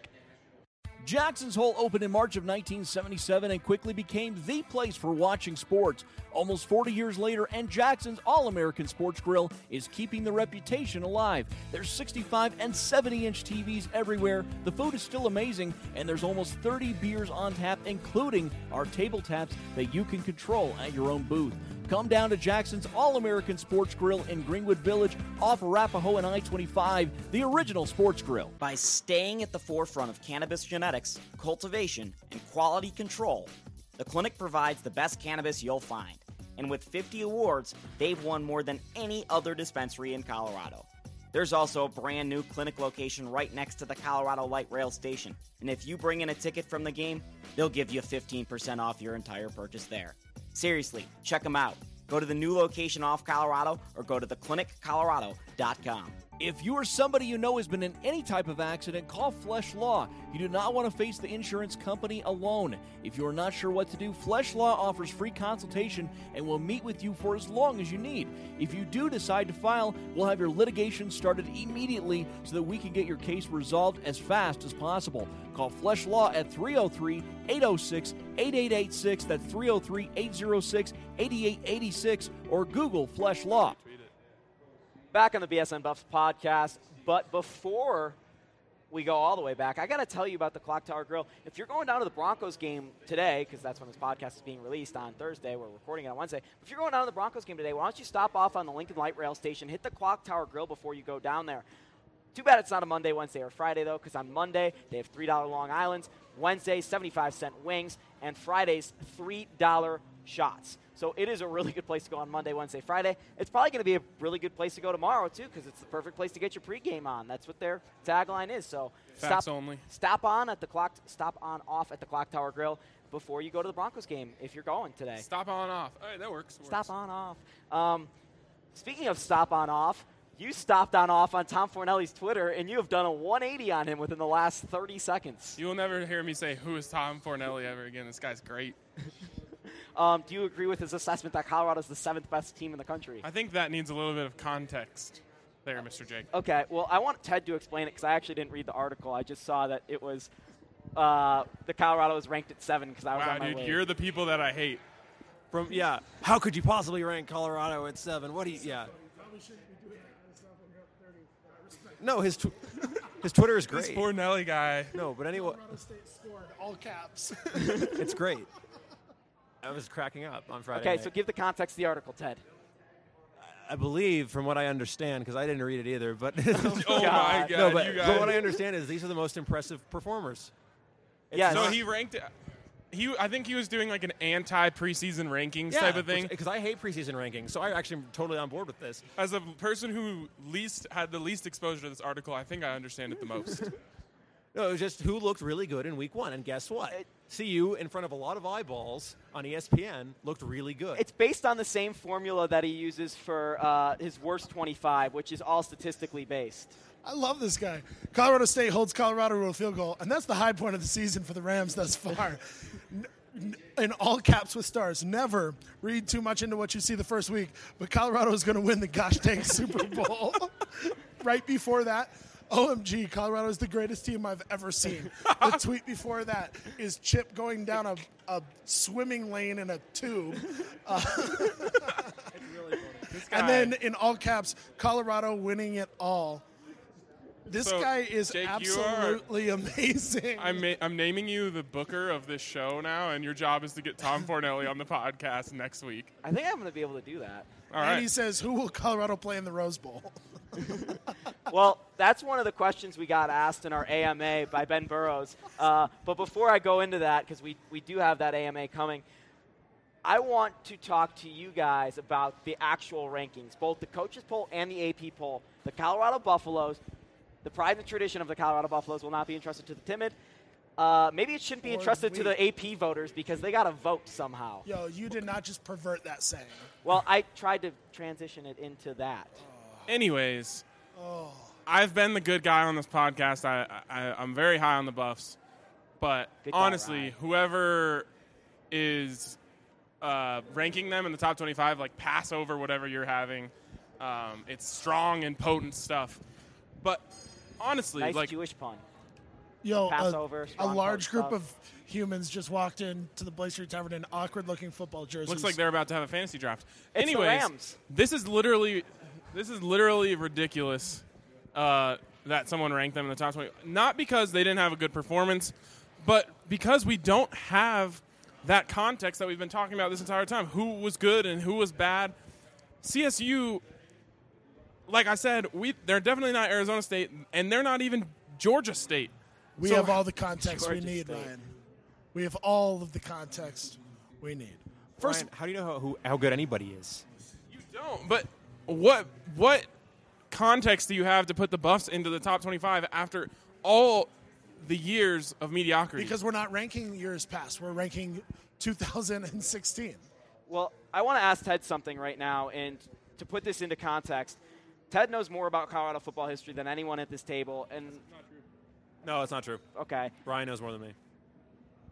Jackson's Hole opened in March of 1977 and quickly became the place for watching sports. Almost 40 years later, and Jackson's All American Sports Grill is keeping the reputation alive. There's 65 and 70 inch TVs everywhere, the food is still amazing, and there's almost 30 beers on tap, including our table taps that you can control at your own booth. Come down to Jackson's All American Sports Grill in Greenwood Village off Arapahoe and I 25, the original sports grill. By staying at the forefront of cannabis genetics, cultivation, and quality control, the clinic provides the best cannabis you'll find. And with 50 awards, they've won more than any other dispensary in Colorado. There's also a brand new clinic location right next to the Colorado Light Rail station. And if you bring in a ticket from the game, they'll give you 15% off your entire purchase there. Seriously, check them out. Go to the new location off Colorado or go to thecliniccolorado.com. If you or somebody you know has been in any type of accident, call Flesh Law. You do not want to face the insurance company alone. If you are not sure what to do, Flesh Law offers free consultation and will meet with you for as long as you need. If you do decide to file, we'll have your litigation started immediately so that we can get your case resolved as fast as possible. Call Flesh Law at 303 806 8886. That's 303 806 8886 or Google Flesh Law. Back on the BSN Buffs podcast. But before we go all the way back, I got to tell you about the Clock Tower Grill. If you're going down to the Broncos game today, because that's when this podcast is being released on Thursday, we're recording it on Wednesday. If you're going down to the Broncos game today, why don't you stop off on the Lincoln Light Rail Station, hit the Clock Tower Grill before you go down there. Too bad it's not a Monday, Wednesday, or Friday, though, because on Monday they have $3 Long Islands, Wednesday, 75 cent wings, and Fridays, $3 shots. So it is a really good place to go on Monday, Wednesday, Friday. It's probably going to be a really good place to go tomorrow, too, because it's the perfect place to get your pregame on. That's what their tagline is. So Facts stop, only. stop on at the clock, stop on off at the Clock Tower Grill before you go to the Broncos game if you're going today. Stop on off. All right, that works. Stop on off. Um, speaking of stop on off, you stopped on off on Tom Fornelli's Twitter, and you have done a 180 on him within the last 30 seconds. You will never hear me say who is Tom Fornelli ever again. This guy's great. Um, do you agree with his assessment that Colorado is the seventh best team in the country? I think that needs a little bit of context there, Mr. Jake. Okay, well, I want Ted to explain it because I actually didn't read the article. I just saw that it was uh, the Colorado was ranked at seven because I was Wow, on my dude, way. you're the people that I hate. From yeah, how could you possibly rank Colorado at seven? What do you? Yeah. No, his tw- his Twitter is This great. Fornelli guy. No, but anyway, Colorado State scored all caps. it's great. I was cracking up on Friday. okay, night. so give the context of the article, Ted. I believe, from what I understand, because I didn't read it either, but Oh my God. god, no, but, you but what I understand is these are the most impressive performers. Yeah, so he ranked. He, I think he was doing like an anti preseason rankings type of thing. Because I hate preseason rankings, so I actually am totally on board with this. As a person who least had the least exposure to this article, I think I understand it the most. No, it was just who looked really good in week one, and guess what? CU in front of a lot of eyeballs on ESPN looked really good. It's based on the same formula that he uses for uh, his worst 25, which is all statistically based. I love this guy. Colorado State holds Colorado to a field goal, and that's the high point of the season for the Rams thus far. N- n- In all caps with stars. Never read too much into what you see the first week, but Colorado is going to win the gosh dang Super Bowl. right before that, OMG, Colorado is the greatest team I've ever seen. The tweet before that is Chip going down a, a swimming lane in a tube. Uh, and then in all caps, Colorado winning it all. This So, guy is Jake, you are- absolutely amazing. I'm, ma- I'm naming you the booker of this show now, and your job is to get Tom Fornelli on the podcast next week. I think I'm going to be able to do that. All and right. he says, "Who will Colorado play in the Rose Bowl?" Well, that's one of the questions we got asked in our AMA by Ben Burrows. Uh, but before I go into that, because we, we do have that AMA coming, I want to talk to you guys about the actual rankings, both the coaches poll and the AP poll. The Colorado Buffaloes, the pride and tradition of the Colorado Buffaloes will not be entrusted to the timid. Uh, maybe it shouldn't be entrusted to the AP voters because they got to vote somehow. Yo, you did not just pervert that saying. Well, I tried to transition it into that. Anyways, Oh. I've been the good guy on this podcast. I, I I'm very high on the Buffs, but Good honestly, Ryan. whoever is uh, ranking them in the top 25, like pass over whatever you're having. Um, it's strong and potent stuff, but honestly, Nice like Jewish pun. Yo, Passover, a, a large group stuff. of humans just walked into the Blaze Street Tavern in awkward-looking football jerseys. looks like they're about to have a fantasy draft. It's the Anyways, Rams. this is literally this is literally ridiculous uh, that someone ranked them in the top 20 not because they didn't have a good performance but because we don't have that context that we've been talking about this entire time who was good and who was bad csu like i said we they're definitely not arizona state and they're not even georgia state We So- have all the context we need, State. Ryan. We have all of the context we need. First, Ryan, how do you know how, who, how good anybody is? You don't. But what what context do you have to put the Buffs into the top 25 after all the years of mediocrity? because we're not ranking years past, we're ranking 2016. Well, I want to ask Ted something right now, and to put this into context, Ted knows more about Colorado football history than anyone at this table. And No, it's not true. okay, Ryan knows more than me.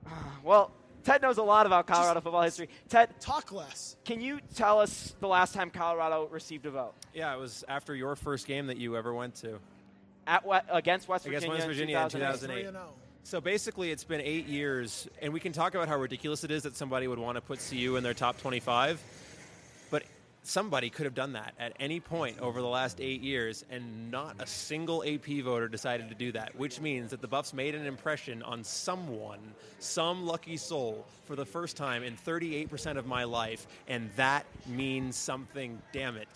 well, Ted knows a lot about Colorado football history. Ted, Talk less. can you tell us the last time Colorado received a vote Yeah, it was after your first game that you ever went to. at we- against West Against Virginia? West in Virginia in 2008? 2008. 3 and oh. 0. So basically, it's been eight years, and we can talk about how ridiculous it is that somebody would want to put CU in their top 25. But somebody could have done that at any point over the last eight years, and not a single AP voter decided to do that, which means that the Buffs made an impression on someone, some lucky soul, for the first time in 38% of my life, and that means something, damn it.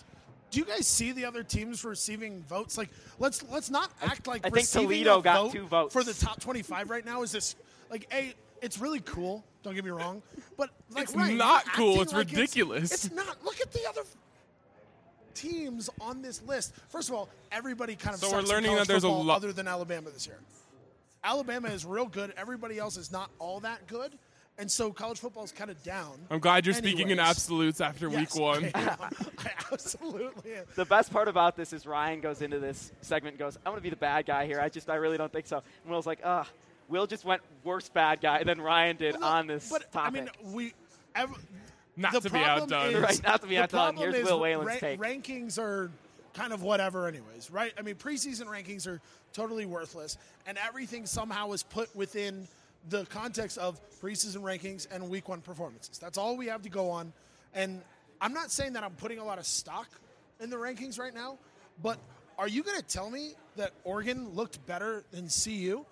Do you guys see the other teams receiving votes? Like, let's let's not act like I think receiving Toledo a got vote two votes. for the top 25 right now. Is this like a? It's really cool. Don't get me wrong, but like It's Ryan, not cool, it's like ridiculous. It's, not. Look at the other teams on this list. First of all, everybody kind of. So sucks we're learning that there's a football lo- other than Alabama this year. Alabama is real good. Everybody else is not all that good, and so college football is kind of down. I'm glad you're speaking in absolutes after Yes, week one. I. I absolutely am. The best part about this is Ryan goes into this segment and goes, I'm going to be the bad guy here. I just, I really don't think so. And Will's like, ugh. Will just went worse bad guy than Ryan did Well, no, on this but, topic. I mean, we ev- Not to be outdone. is- Right, not to be outdone. Here's Will Whelan's ra- take. Rankings are kind of whatever, anyways, right? I mean, preseason rankings are totally worthless, and everything somehow is put within the context of preseason rankings and week one performances. That's all we have to go on. And I'm not saying that I'm putting a lot of stock in the rankings right now, but are you going to tell me that Oregon looked better than CU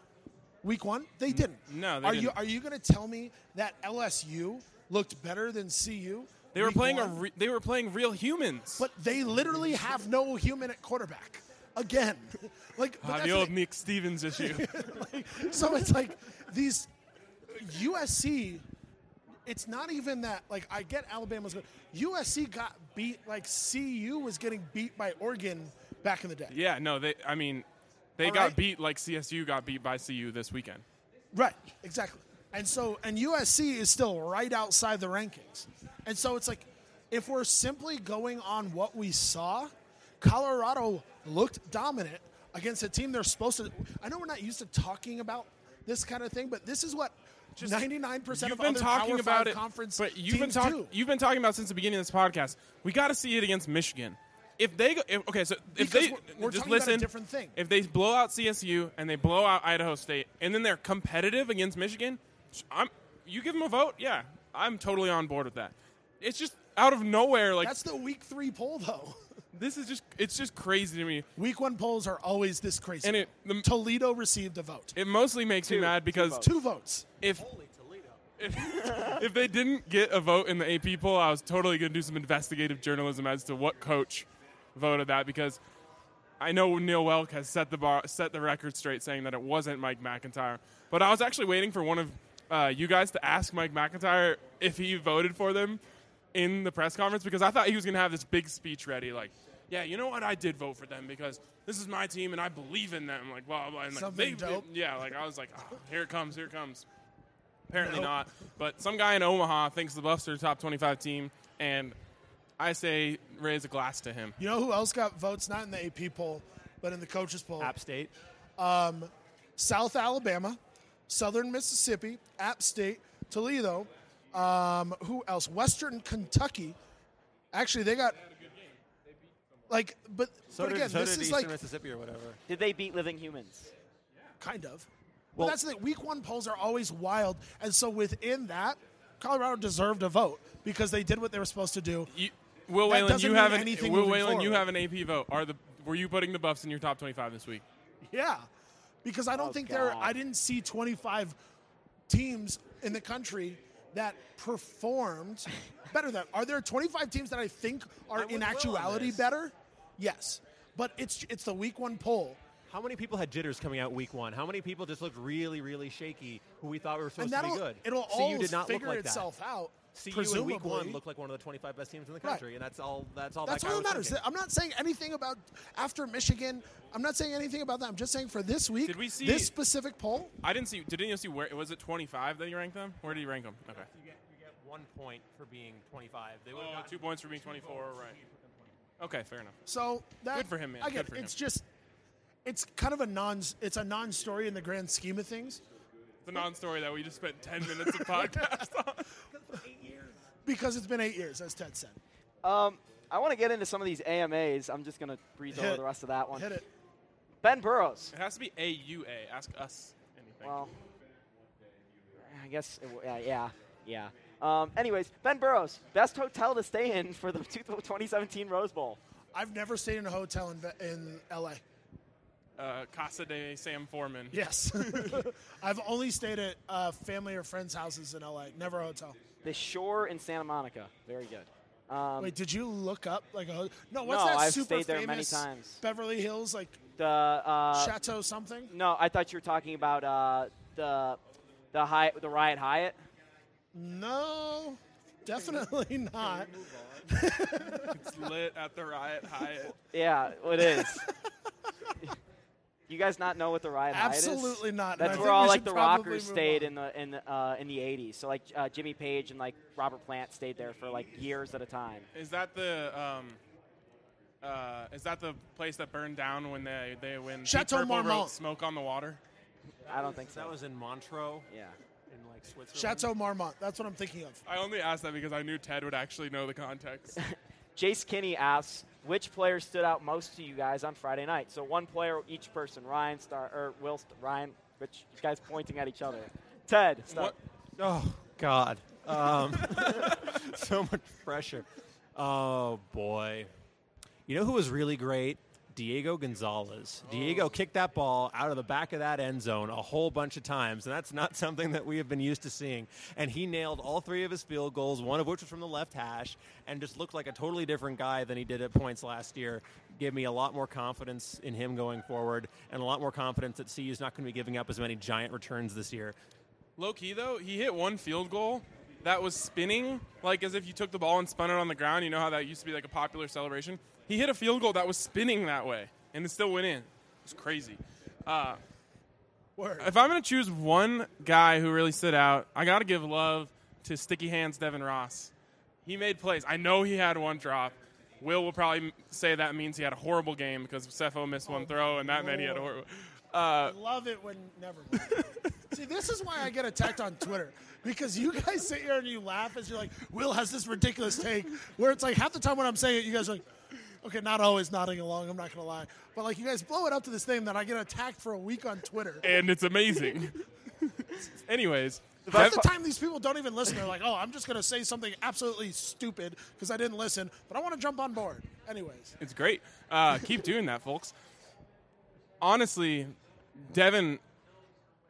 week one? They didn't. no, they are you didn't. are you going to tell me that LSU looked better than CU? They were playing a re- they were playing real humans. But they literally have no human at quarterback. Again. Like, Ah, the old Nick Stevens issue. like, so it's like these USC it's not even that like I get Alabama's good. USC got beat like CU was getting beat by Oregon back in the day. yeah, no, they. I mean, they All got right. beat like CSU got beat by CU this weekend. Right, exactly. And so, and USC is still right outside the rankings. And so it's like, if we're simply going on what we saw, Colorado looked dominant against a team they're supposed to. I know we're not used to talking about this kind of thing, but this is what 99% You've of been talking Power about Five it, conference but you've been talking. You've been talking about since the beginning of this podcast. We got to see it against Michigan. If they go, if, okay, so if Because they we're- we're just talking about a listen, different thing. if they blow out CSU and they blow out Idaho State, and then they're competitive against Michigan, I'm you give them a vote. Yeah, I'm totally on board with that. It's just out of nowhere, like That's the week three poll, though. this is just it's just crazy to me. Week one polls are always this crazy. And it- the- Toledo received a vote. It mostly makes me Two. mad Two because votes. Two votes. if if, if they didn't get a vote in the AP poll, I was totally going to do some investigative journalism as to what coach voted that because I know Neill Woelk has set the bar, set the record straight, saying that it wasn't Mike MacIntyre. But I was actually waiting for one of uh, you guys to ask Mike MacIntyre if he voted for them in the press conference because I thought he was going to have this big speech ready, like, "Yeah, you know what? I did vote for them because this is my team and I believe in them." Like, blah blah. blah. And like, Something they, dope. Yeah, like I was like, oh, "Here it comes, here it comes." Apparently Nope. not. But some guy in Omaha thinks the Buffs are a top 25 team, and I say raise a glass to him. You know who else got votes? Not in the AP poll, but in the coaches poll. App State. South Alabama, Southern Mississippi, App State, Toledo. Um, who else? Western Kentucky. Actually, they got like, but So but did, again, so this did is Eastern like Mississippi or whatever. Did they beat living humans? kind of. Well- but that's the thing. Week one polls are always wild, and so within that, Colorado deserved a vote because they did what they were supposed to do. You, Will That Whelan, you have an Will moving Whelan, you have an AP vote. Are the were you putting the Buffs in your top 25 this week? Yeah, because I don't Oh, think there. I didn't see 25 teams in the country that performed better than. Are there 25 teams that I think are I'm in actuality better? Yes, but it's it's the week one poll, How many people had jitters coming out week one? How many people just looked really, really shaky who we thought were supposed to be good? it'll CU all did not figure look like itself out. That. CU in week one looked like one of the 25 best teams in the Right. country, and that's all. That's all. That's that all that matters. thinking. I'm not saying anything about after Michigan. I'm not saying anything about that. I'm just saying for this week, Did we see- this specific poll? I didn't see. Did you see where was it 25 that you ranked them? Where did you rank them? Okay. You get, you get one point for being 25. They would Oh, have two points for being 24. Right. Okay, fair enough. So that Good for him, man. I get Good for it's him. just it's kind of a non it's a non-story in the grand scheme of things It's a non-story that we just spent 10 minutes of podcast on. because it's been eight years, as Ted said. Um, I want to get into some of these AMAs. I'm just going to breeze Hit over it. the rest of that one. Hit it. Ben Burrows. It has to be AUA. Ask us anything. Well, I guess, it, w- yeah, yeah, yeah. Um, anyways, Ben Burrows, best hotel to stay in for the 2017 Rose Bowl. I've never stayed in a hotel in in L.A. uh, Casa de Sam Foreman. Yes, I've only stayed at uh, family or friends' houses in L.A. Never a hotel. The Shore in Santa Monica. Very good. Um, Wait, did you look up like a ho- no? What's No, that I've super stayed there many famous times. Beverly Hills like the uh, Chateau something? no, I thought you were talking about uh, the the high the Riot Hyatt. No, definitely not. It's lit at the Riot Hyatt. Yeah, it is. you guys not know what the Riot Hyatt is? Absolutely not. That's I where all like the rockers stayed on. in the in the, uh, in the 80s. So like uh, Jimmy Page and like Robert Plant stayed there for like years at a time. Is that the um, uh, is that the place that burned down when they they when Chateau Purple wrote Marmont. "Smoke on the Water"? I don't think so. That was in Montreux yeah. in like Switzerland. Chateau Marmont. That's what I'm thinking of. I only asked that because I knew Ted would actually know the context. Jace Kinney asks, which player stood out most to you guys on Friday night? So one player, each person. Ryan, Star, or Will, Ryan, which you guys pointing at each other. Ted, start. Oh God, um, so much pressure. Oh boy, you know who was really great? Diego Gonzalez. Diego kicked that ball out of the back of that end zone a whole bunch of times, and that's not something that we have been used to seeing. And he nailed all three of his field goals, one of which was from the left hash, and just looked like a totally different guy than he did at points last year. Gave me a lot more confidence in him going forward, and a lot more confidence that CU is not going to be giving up as many giant returns this year. Low key though, he hit one field goal that was spinning like as if you took the ball and spun it on the ground. You know how that used to be like a popular celebration. He hit a field goal that was spinning that way, and it still went in. It's crazy. Uh, if I'm gonna choose one guy who really stood out, I gotta give love to Sticky Hands Devin Ross. He made plays. I know he had one drop. Will will probably say that means he had a horrible game because Sefo missed one throw, and that meant he had a horrible. Uh, I love it when never. See, this is why I get attacked on Twitter because you guys sit here and you laugh as you're like, Will has this ridiculous take where it's like half the time when I'm saying it, you guys are like, okay, not always nodding along. I'm not gonna lie, but like you guys blow it up to this thing that I get attacked for a week on Twitter. and it's amazing. Anyways, Half the time these people don't even listen. They're like, oh, I'm just gonna say something absolutely stupid because I didn't listen, but I want to jump on board. Anyways, It's great. Uh, keep doing that, folks. Honestly, Devin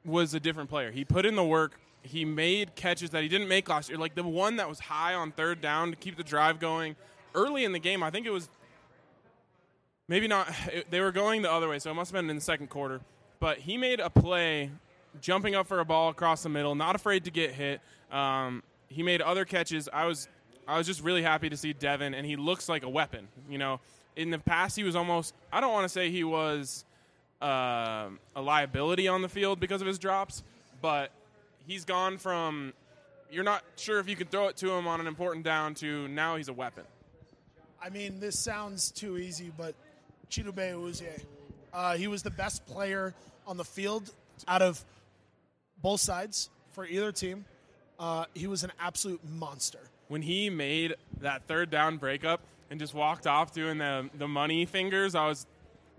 was a different player. He put in the work. He made catches that he didn't make last year, like the one that was high on third down to keep the drive going. Early in the game, I think it was maybe not. They were going the other way, so it must have been in the second quarter. But he made a play, jumping up for a ball across the middle, not afraid to get hit. Um, he made other catches. I was, I was just really happy to see Devin, and he looks like a weapon. You know, in the past he was almost. I don't want to say he was uh, a liability on the field because of his drops, but he's gone from you're not sure if you can throw it to him on an important down to now he's a weapon. I mean, this sounds too easy, but Chidobe Awuzie, uh, he was the best player on the field out of both sides for either team. Uh, he was an absolute monster. When he made that third down breakup and just walked off doing the the money fingers, I was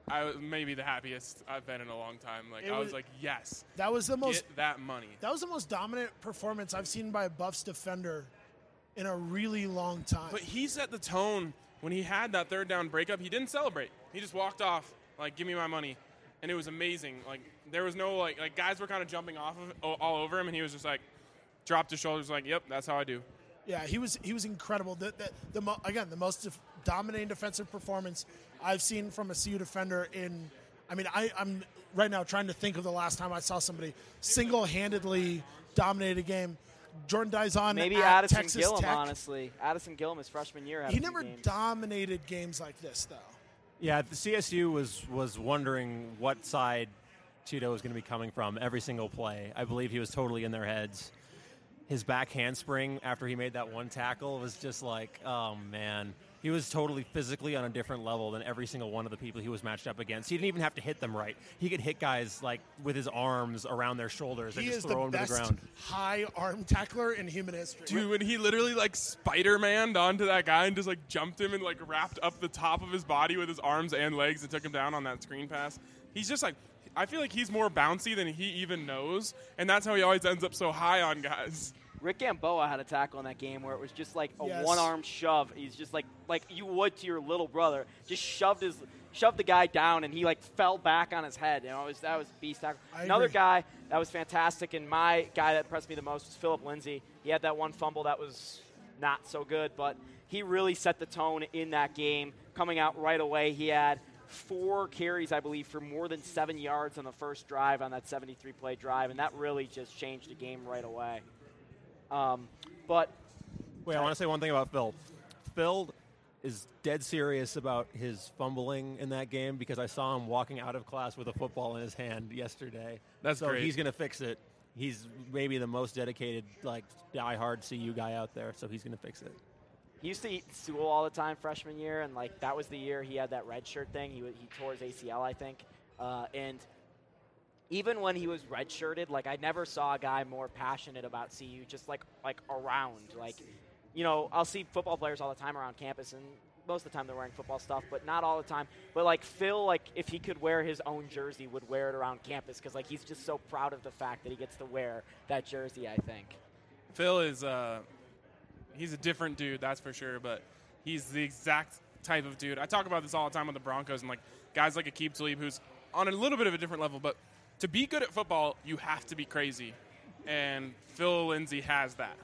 I was maybe the happiest I've been in a long time. Like It I was- was like, yes, That was the most get that money. that was the most dominant performance I've seen by a Buffs defender in a really long time. But he set the tone when he had that third down breakup. He didn't celebrate. He just walked off like, "Give me my money," and it was amazing. Like there was no like like guys were kind of jumping off of all over him, and he was just like dropped his shoulders, like, "Yep, that's how I do." Yeah, he was he was incredible. The, the, the mo- again the most def- dominating defensive performance I've seen from a CU defender in. I mean, I, I'm right now trying to think of the last time I saw somebody single-handedly dominate a game. Jordan Dizon Maybe at Addison Texas Gillam, Tech. honestly. Addison Gillam his freshman year had He a few never games. dominated games like this though. Yeah, the CSU was was wondering what side Chido was going to be coming from every single play. I believe he was totally in their heads. His back handspring after he made that one tackle was just like, oh man. He was totally physically on a different level than every single one of the people he was matched up against. He didn't even have to hit them right. He could hit guys like with his arms around their shoulders and He just is throw the them to best the ground. high arm tackler in human history. Dude, when he literally like Spider Maned onto that guy and just like jumped him and like wrapped up the top of his body with his arms and legs and took him down on that screen pass. He's just like, I feel like he's more bouncy than he even knows, and that's how he always ends up so high on guys. Rick Gamboa had a tackle in that game where it was just like a Yes. one arm shove. He's just like like you would to your little brother. Just shoved his shoved the guy down and he like fell back on his head. You know, it was that was beast tackle. I Another agree. guy that was fantastic and my guy that impressed me the most was Phillip Lindsay. He had that one fumble that was not so good, but he really set the tone in that game. Coming out right away, he had four carries, I believe, for more than seven yards on the first drive on that 73 play drive, and that really just changed the game right away. Um, but Wait, I want to say one thing about Phil. Phil is dead serious about his fumbling in that game because I saw him walking out of class with a football in his hand yesterday. That's so great. he's going to fix it. He's maybe the most dedicated, like diehard CU guy out there, so he's going to fix it. he used to eat stool all the time freshman year, and like that was the year he had that red shirt thing. He wa- he tore his ACL, I think, uh, and even when he was redshirted, like I never saw a guy more passionate about CU, just like like around. Like, you know, I'll see football players all the time around campus, and most of the time they're wearing football stuff, but not all the time. But like Phil, like if he could wear his own jersey, would wear it around campus because like he's just so proud of the fact that he gets to wear that jersey. I think. Phil is uh, he's a different dude, that's for sure. But he's the exact type of dude. I talk about this all the time with the Broncos and like guys like Aqib Talib, who's on a little bit of a different level. But to be good at football, you have to be crazy, and Phil Lindsay has that.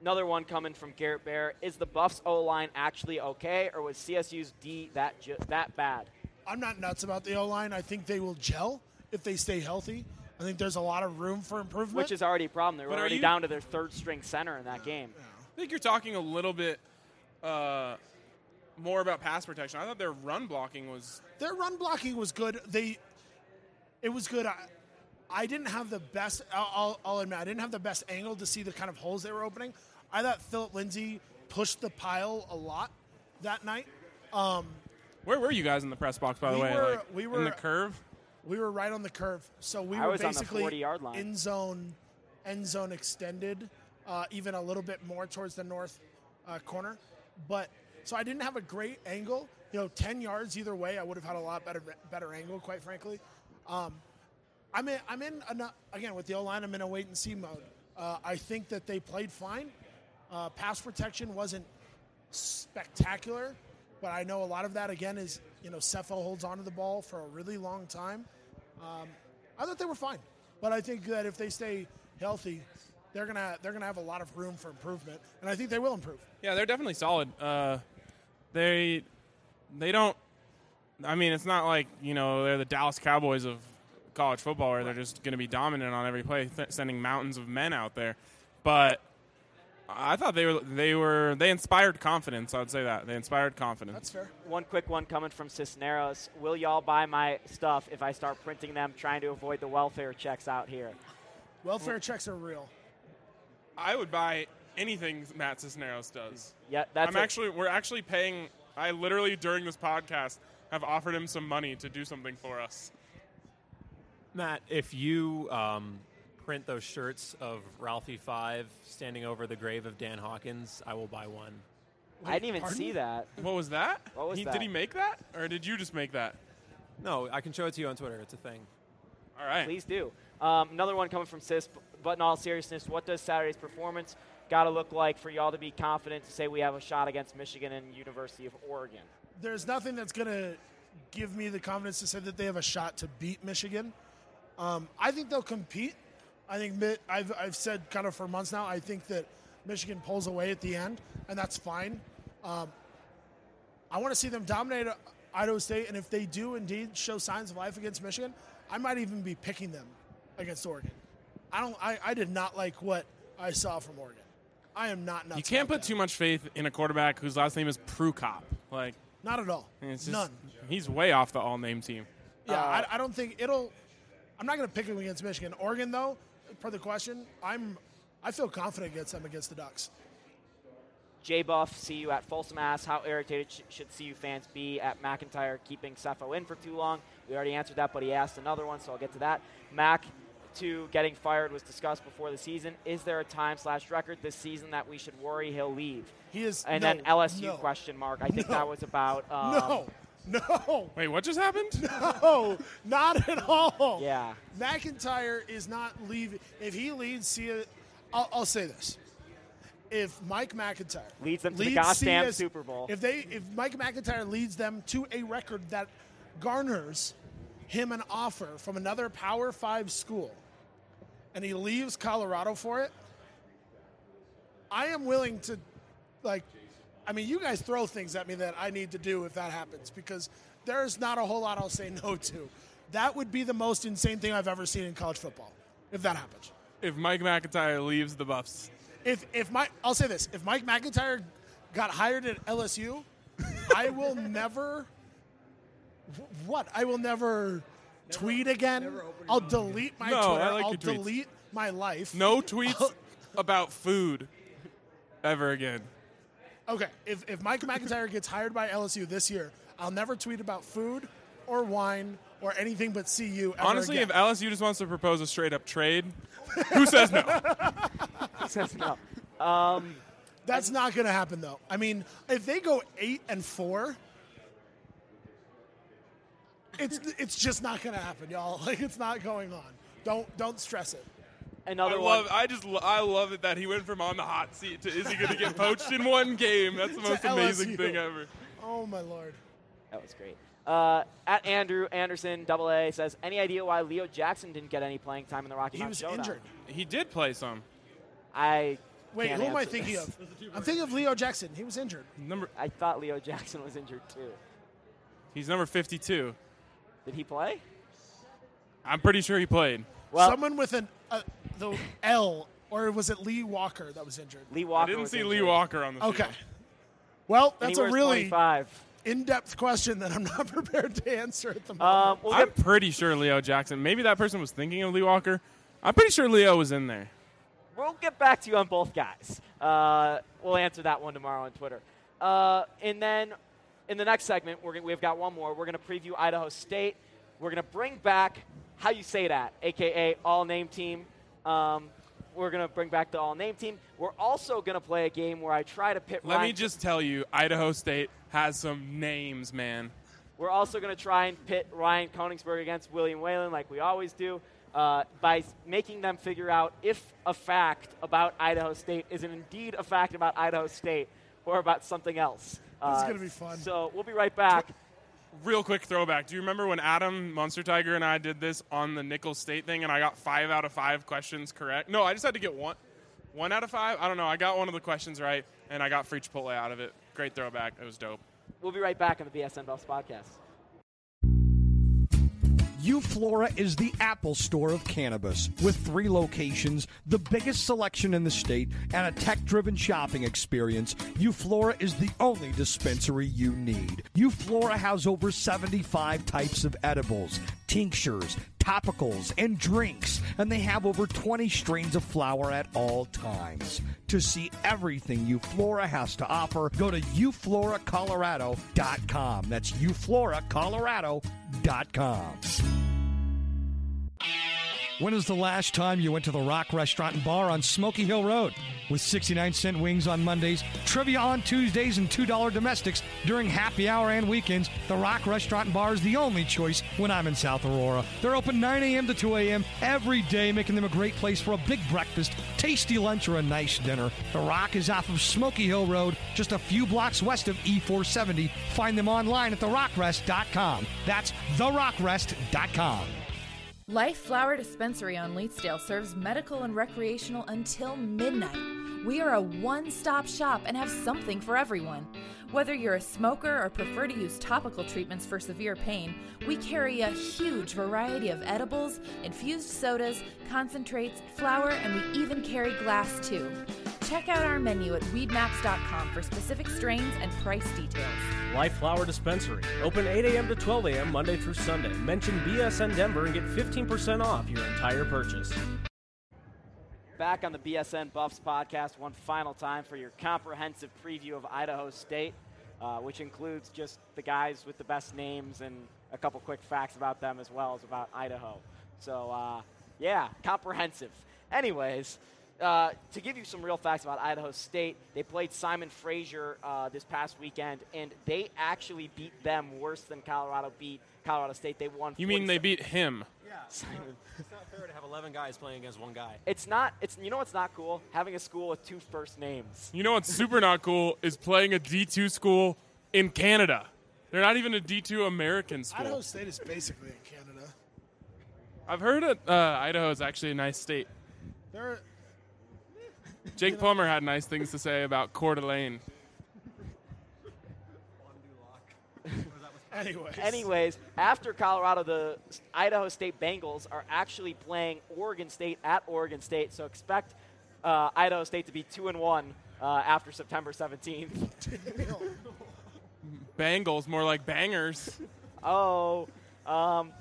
Another one coming from Garrett Bear. Is the Buffs O line actually okay, or was CSU's D that ju- that bad? I'm not nuts about the O line. I think they will gel if they stay healthy. I think there's a lot of room for improvement. Which is already a problem. They were But already you- down to their third string center in that game. I think you're talking a little bit uh, more about pass protection. I thought their run blocking was their run blocking was good. They, it was good. I, I didn't have the best. I'll, I'll, I'll admit, I didn't have the best angle to see the kind of holes they were opening. I thought Phillip Lindsay pushed the pile a lot that night. Um, Where were you guys in the press box, by the We way? were- like, we in the curve. we were right on the curve, so we I were was on the basically 40-yard line. in zone, end zone extended, uh, even a little bit more towards the north uh, corner. But so I didn't have a great angle. You know, ten yards either way, I would have had a lot better better angle, quite frankly. Um, I'm in. I'm in again with the O line. I'm in a wait and see mode. Uh, I think that they played fine. Uh, pass protection wasn't spectacular, but I know a lot of that again is you know Sefo holds onto the ball for a really long time. Um, I thought they were fine, but I think that if they stay healthy, they're gonna they're gonna have a lot of room for improvement, and I think they will improve. Yeah, they're definitely solid. Uh, they they don't. I mean, it's not like you know they're the Dallas Cowboys of college football, where they're just going to be dominant on every play, th- sending mountains of men out there. But I thought they were they were they inspired confidence. I would say that they inspired confidence. That's fair. One quick one coming from Cisneros. Will y'all buy my stuff if I start printing them, trying to avoid the welfare checks out here? Welfare checks are real. I would buy anything Matt Cisneros does. Yeah, that's I'm it. actually we're actually paying. I literally during this podcast have offered him some money to do something for us. Matt, if you um, print those shirts of Ralphie Five standing over the grave of Dan Hawkins, I will buy one. I didn't even pardon see that. What was that? What was he, that? Did he make that, or did you just make that? No, I can show it to you on Twitter. It's a thing. All right. Please do. Um, another one coming from Cis, but in all seriousness, what does Saturday's performance got to look like for y'all to be confident to say we have a shot against Michigan and University of Oregon? There's nothing that's gonna give me the confidence to say that they have a shot to beat Michigan. Um, I think they'll compete. I think I've, I've said kind of for months now. I think that Michigan pulls away at the end, and that's fine. Um, I want to see them dominate Idaho State, and if they do indeed show signs of life against Michigan, I might even be picking them against Oregon. I don't. I, I did not like what I saw from Oregon. I am not. You can't put that. too much faith in a quarterback whose last name is Prukop. Like, Not at all. just, None. He's way off the all-name team. Yeah, Uh, I, I don't think it'll. I'm not going to pick them against Michigan. Oregon, though, per the question, I'm. I feel confident against them against the Ducks. J Buff, see you at Folsom asks, how irritated sh- should CU fans be at MacIntyre keeping Sefo in for too long? We already answered that, but he asked another one, so I'll get to that. Mac, to getting fired was discussed before the season. Is there a time slash record this season that we should worry he'll leave? He is. And no, then LSU no, question mark. I think No. that was about. Um, No, no, Wait, what just happened? no, not at all. Yeah. MacIntyre is not leaving. If he leads, see. I'll, I'll say this: if Mike MacIntyre Leads them to the goddamn CS Super Bowl. if they if Mike MacIntyre leads them to a record that garners him an offer from another Power Five school, and he leaves Colorado for it, I am willing to, like, I mean, you guys throw things at me that I need to do if that happens because there's not a whole lot I'll say no to. That would be the most insane thing I've ever seen in college football if that happens. if Mike MacIntyre leaves the Buffs, If if Mike, I'll say this: if Mike MacIntyre got hired at LSU, I will never. What? I will never tweet again. I'll delete my No, I like I'll your tweets. delete my life. no tweets about food ever again. Okay, if, if Mike MacIntyre gets hired by LSU this year, I'll never tweet about food or wine or anything but CU. Ever Honestly, again. if LSU just wants to propose a straight up trade, who says no? Who says no. Um, That's not going to happen, though. I mean, if they go eight and four, it's it's just not going to happen, y'all. Like it's not going on. Don't don't stress it. another I one. love. I just. I love it that he went from on the hot seat to is he going to get poached in one game? That's the most amazing LSU. thing ever. Oh my lord. That was great. Uh, at Andrew Anderson, double A, says, any idea why Leo Jackson didn't get any playing time in the Rocky He Mountain was Showdown? injured. He did play some. I Wait, can't who am I answer thinking this. of? I'm thinking of Leo Jackson. He was injured. Number. I thought Leo Jackson was injured too. He's number 52. Did he play? I'm pretty sure he played. Well, Someone with an uh, the L, or was it Lee Walker that was injured? Lee I Walker. didn't was see injured. Lee Walker on the Okay. Well, And he that's a really 25. in-depth question that I'm not prepared to answer at the Um, moment. we'll I'm get, pretty sure Leo Jackson. Maybe that person was thinking of Lee Walker. I'm pretty sure Leo was in there. we'll get back to you on both guys. Uh, we'll answer that one tomorrow on Twitter. Uh, and then in the next segment, we're gonna, we've got one more. We're going to preview Idaho State. We're going to bring back how you say that, aka all name team. Um, we're going to bring back the all name team. We're also going to play a game where I try to pit. Let Ryan me just tell you, Idaho State has some names, man. We're also going to try and pit Ryan Koenigsberg against William Whelan like we always do uh, by making them figure out if a fact about Idaho State is indeed a fact about Idaho State or about something else. Uh, gonna be fun. So we'll be right back. Real quick throwback. Do you remember when Adam Monster Tiger and I did this on the Nicholls State thing and I got five out of five questions correct? No, I just had to get one. One out of five? I don't know. I got one of the questions right and I got free Chipotle out of it. Great throwback. It was dope. We'll be right back on the BSN Buffs podcast. Euflora is the Apple store of cannabis with three locations, the biggest selection in the state, and a tech driven shopping experience. Euflora is the only dispensary you need. Euflora has over 75 types of edibles, tinctures, topicals, and drinks, and they have over 20 strains of flower at all times. To see everything Euflora has to offer, go to eufloracolorado.com. That's eufloracolorado.com. When was the last time you went to the Rock Restaurant and Bar on Smoky Hill Road? With 69 cent wings on Mondays, trivia on Tuesdays, and $2 domestics during happy hour and weekends, the Rock Restaurant and Bar is the only choice when I'm in South Aurora. They're open 9 a.m. to 2 a.m. every day, making them a great place for a big breakfast, tasty lunch, or a nice dinner. The Rock is off of Smoky Hill Road, just a few blocks west of E470. Find them online at therockrest.com. That's therockrest.com. Life Flower Dispensary on Leetsdale serves medical and recreational until midnight. We are a one stop shop and have something for everyone. Whether you're a smoker or prefer to use topical treatments for severe pain, we carry a huge variety of edibles, infused sodas, concentrates, flour, and we even carry glass too. Check out our menu at weedmaps.com for specific strains and price details. Life Flower Dispensary. Open 8 a.m. to 12 a.m. Monday through Sunday. Mention BSN Denver and get 15% off your entire purchase. Back on the BSN Buffs podcast one final time for your comprehensive preview of Idaho State, uh, which includes just the guys with the best names and a couple quick facts about them as well as about Idaho. So, uh, yeah, comprehensive. Anyways, uh, to give you some real facts about Idaho State, they played Simon Fraser uh, this past weekend, and they actually beat them worse than Colorado beat Colorado State. They won. You mean they beat him? Yeah, Simon. It's not fair to have 11 guys playing against one guy. It's not. It's you know what's not cool? Having a school with two first names. You know what's super not cool is playing a D2 school in Canada. They're not even a D2 American school. Idaho State is basically in Canada. I've heard that uh, Idaho is actually a nice state. They're Jake Plummer had nice things to say about Coeur d'Alene. anyways. Anyways, after Colorado, the Idaho State Bengals are actually playing Oregon State at Oregon State. So expect uh, Idaho State to be two and one uh, after September 17th. Bengals, more like bangers. oh. Um,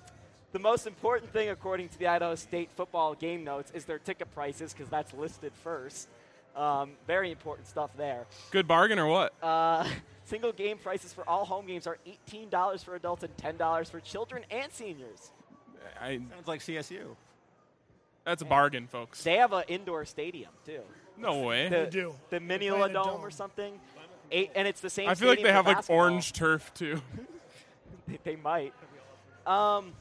the most important thing, according to the Idaho State football game notes, is their ticket prices because that's listed first. Um, very important stuff there. Good bargain or what? Uh, single game prices for all home games are $18 for adults and $10 for children and seniors. I, Sounds like CSU. that's a bargain, folks. They have an indoor stadium too. No way. The, do. The They Minula Dome, dome. or something. Eight, and it's the same. I feel like they for have like orange turf too. they, they might. Um,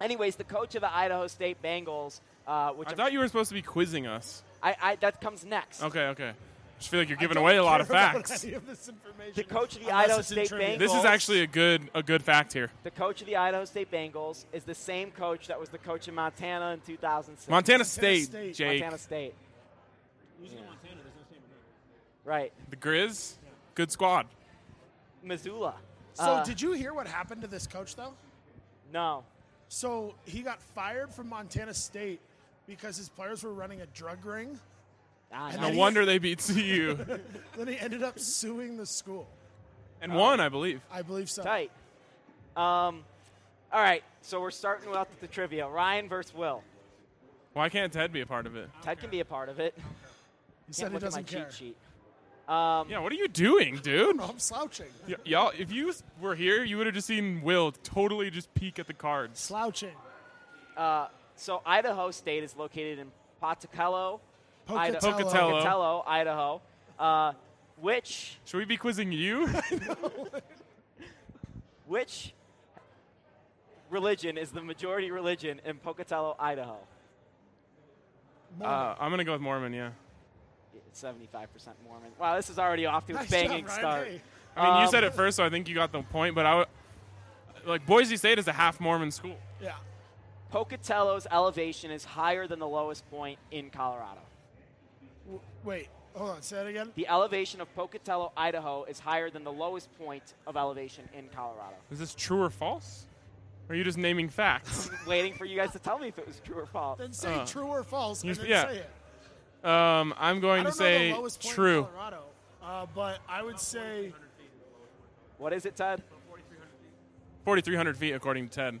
anyways, the coach of the Idaho State Bengals, uh, which I I'm- thought you were supposed to be quizzing us. I, I, that comes next. Okay, okay. I just feel like you're giving away a lot of facts. any of this information The coach of the Idaho State. Bengals- This is actually a good a good fact here. The coach of the Idaho State Bengals is the same coach that was the coach in Montana in 2006. Montana, State, Montana State, State. Jake. Montana State. Right. The Grizz, good squad. Missoula. So, Uh, did you hear what happened to this coach though? No. So he got fired from Montana State because his players were running a drug ring. Ah, And No he- wonder they beat CU Then he ended up suing the school. and won, I believe. I believe so. Tight. Um, all right, so we're starting with the trivia. Ryan versus Will. Why can't Ted be a part of it? Ted can be a part of it. He said he look at my doesn't care. cheat sheet. Um, Yeah, what are you doing, dude? I'm slouching. Y- y'all, if you were here, you would have just seen Will totally just peek at the cards. Slouching. uh, so Idaho State is located in Pocatello, Ida- Pocatello. Pocatello. Pocatello, Idaho, uh, which Should we be quizzing you? which religion is the majority religion in Pocatello, Idaho? uh, I'm gonna go with Mormon. Yeah. It's 75% Mormon. Wow, this is already off to a Nice banging job, start. Hey. I mean, you Um, said it first, so I think you got the point. But I would like Boise State is a half Mormon school. Yeah. Pocatello's elevation is higher than the lowest point in Colorado. W- wait, hold on. Say that again. The elevation of Pocatello, Idaho is higher than the lowest point of elevation in Colorado. Is this true or false? Or are you just naming facts? Waiting for you guys to tell me if it was true or false. Then say Uh, true or false, and then yeah. say it. Um, I'm I going don't to know say the lowest point true. in Colorado, uh, but I would say What is it, Ted? 4,300 feet, according to Ted.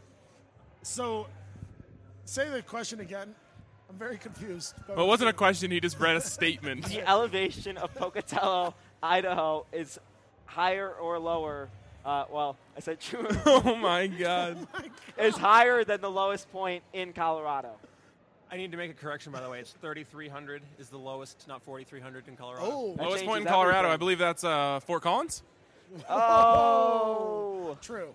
so. Say the question again. I'm very confused. but- Well, it wasn't a question. He just read a statement. The elevation of Pocatello, Idaho is higher or lower. Uh, well, I said true. oh my God. is higher than the lowest point in Colorado. I need to make a correction, by the way. It's 3,300 is the lowest, not 4,300 in Colorado. Oh, That Lowest point in Colorado, everything. I believe that's uh, Fort Collins. Oh, true.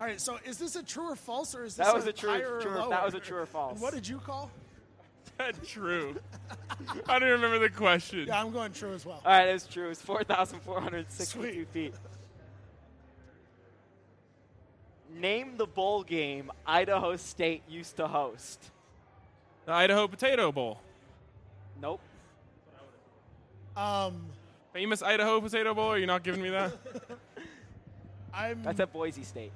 All right. So is this a true or false, or is this that was a a true, higher or lower? that was a true or false. And what did you call? true. I don't remember the question. Yeah, I'm going true as well. All right, it's true. It's 4,462 Sweet. feet. Name the bowl game Idaho State used to host. The Idaho Potato Bowl. Nope. Um, Famous Idaho Potato Bowl. Are you not giving me that? I'm That's at Boise State.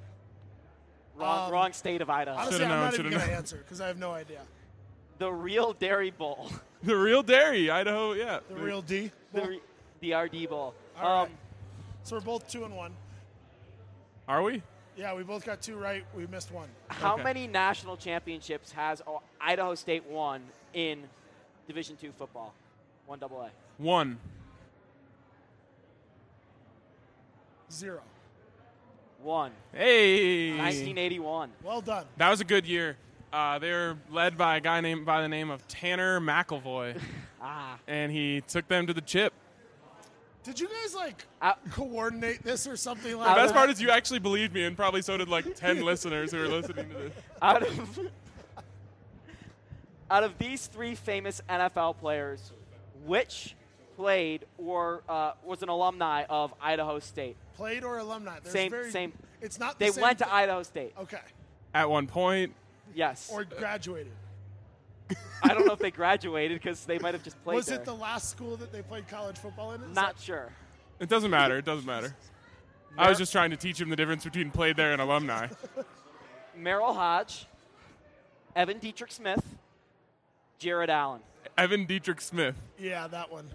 Wrong, Um, wrong state of Idaho. honestly, Should've I'm known, not even should've going to known. answer because I have no idea. The real Dairy Bowl. the real dairy, Idaho. Yeah. The real D. the, re- the RD Bowl. All um, right. So we're both two and one. Are we? Yeah, we both got two right. We missed one. How Okay. many national championships has Idaho State won in Division two football? One double A. One. Zero. One. Hey. 1981. Well done. That was a good year. Uh, they were led by a guy named by the name of Tanner McElvoy, Ah. and he took them to the chip. Did you guys like Out- coordinate this or something The like Out best part is you actually believed me, and probably so did like ten listeners who are listening to this. Out of out of these three famous NFL players, which played or uh, was an alumni of Idaho State? Played or alumni? There's Same- very, same. It's not. The They same went to thi- Idaho State. Okay. At one point, Yes. Or graduated. I don't know if they graduated because they might have just played Was there. it the last school that they played college football in? Is Not that- sure. it doesn't matter. It doesn't matter. I was just trying to teach him the difference between played there and alumni. Merril Hoge, Evan Dietrich Smith, Jared Allen. Evan Dietrich Smith. Yeah, that one.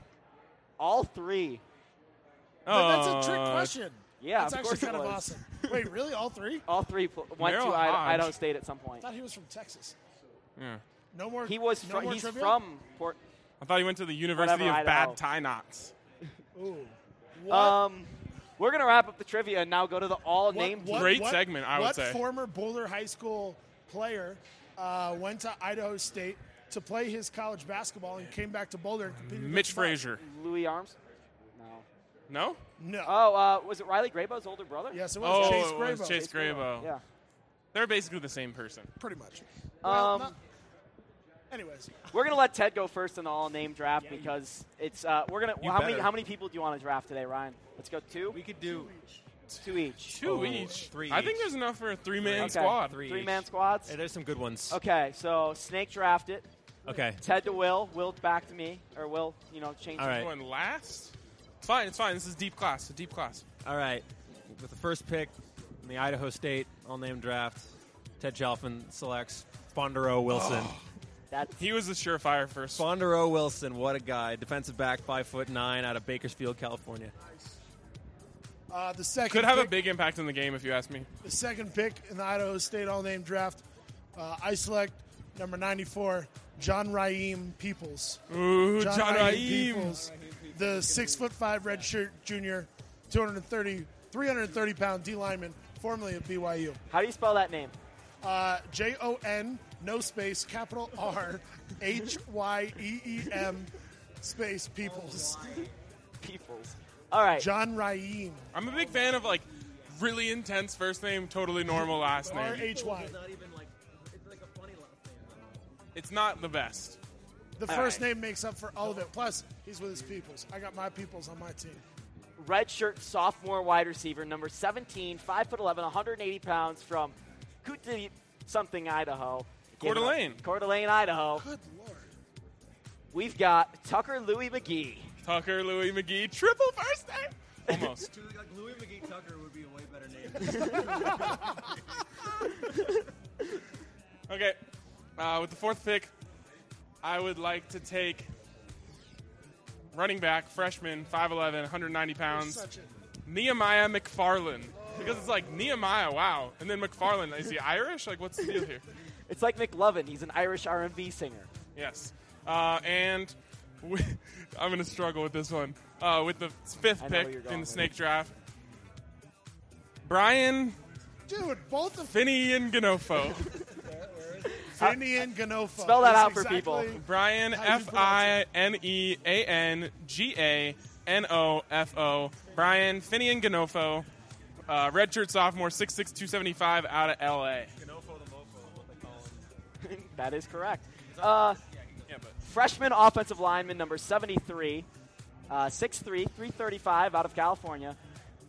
All three. But that's a trick Uh, question. Yeah, that's of actually course it kind of was. awesome. Wait, really? All three? All three pl- went Merrill to Ida- Hodge. Idaho State at some point. I thought he was from Texas. Yeah. No more. He was. No fr- more he's trivia? from Port. I thought he went to the University Whatever, of Idaho. Bad Tie Knots. Ooh. What, Um, we're gonna wrap up the trivia and now go to the all what- name what- Great what- segment, I would what say. former Boulder High School player uh, went to Idaho State to play his college basketball and came back to Boulder and competed Mitch against the Bucks? Frazier. Louis Arms. No. No? No. Oh, uh, was it Riley Grabau's older brother? yes, it was Oh, Chase it was Grabau. Chase Grabo. Yeah. They're basically the same person. Pretty much. Well, Um, not- anyways, We're gonna let Ted go first in the all name draft because it's uh, we're gonna. You how many how many people do you want to draft today, Ryan? Let's go two. We could do Two each. Two Oh, each. three I think there's enough for a three man Okay. squad. Three, three man squads. Hey, there's some good ones. Okay, so Snake draft it. Okay. Ted to Will. Will back to me, or Will, you know, change. All it. right. Going last? It's fine. It's fine. This is deep class. It's a deep class. All right. With the first pick in the Idaho State all name draft, Ted Chalfen selects Fondero Wilson. That's He was a surefire first. Fondero Wilson, what a guy. Defensive back, five foot nine, out of Bakersfield, California. uh, the second Could have a pick, big impact in the game if you ask me. the second pick in the Idaho State All Name Draft. Uh, I select number 94, John Raheem Peoples. Ooh, John, John Raheem Raheem. Peoples, the six foot five red shirt junior, 230, 330 pound D lineman, formerly at BYU. how do you spell that name? Uh, J O N, no space, capital R, H Y E E M, space Peoples. Peoples. All right. John Raheem, I'm a big fan of like really intense first name, totally normal last R name. H Y. It's like a funny last name. It's not the best. The first name makes up for all of it. Plus, he's with his peoples. I got my peoples on my team. Redshirt sophomore wide receiver, number 17, 5 foot 11, 180 pounds from Kootenai something, Idaho. Coeur Give it up. d'Alene. Coeur d'Alene, Idaho. Good lord. We've got Tucker Louis McGee. Tucker Louis McGee, triple first name. Almost. Louis McGee Tucker would be a way better name. Okay. Uh, with the fourth pick, I would like to take running back, freshman, 5'11, 190 pounds, a Nehemiah McFarlane. Because it's like Nehemiah, wow. And then McFarlane, is he Irish? Like, what's the deal here? It's like McLovin. He's an Irish R&B singer. Yes. Uh, and we, I'm going to struggle with this one. Uh, with the fifth I know where pick in the with snake draft, Brian dude. Both of Fineanganofo. Fineanganofo. Spell that is out for exactly- people. Brian How F I N E A N G A N O F O. Brian Fineanganofo. Uh, redshirt sophomore, 6'6", 275 out of L.A. that is correct. Uh, freshman offensive lineman, number 73, uh, 6'3", 335 out of California.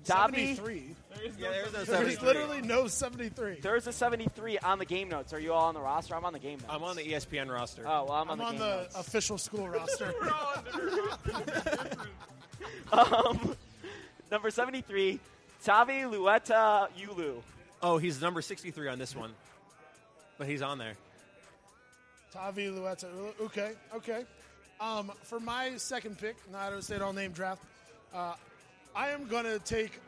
Dobby, 73. yeah, there's no There's literally no 73. there's a 73 on the game notes. Are you all on the roster? I'm on the game notes. I'm on the ESPN roster. Oh, well, I'm on I'm the on game the notes. official school roster. Um, number 73, Tavi Lueta Yulu. Oh, he's number 63 on this one. But he's on there. Tavi Lueta. Okay, okay. Um, for my second pick, in the Idaho State All Name Draft, uh, I am going to take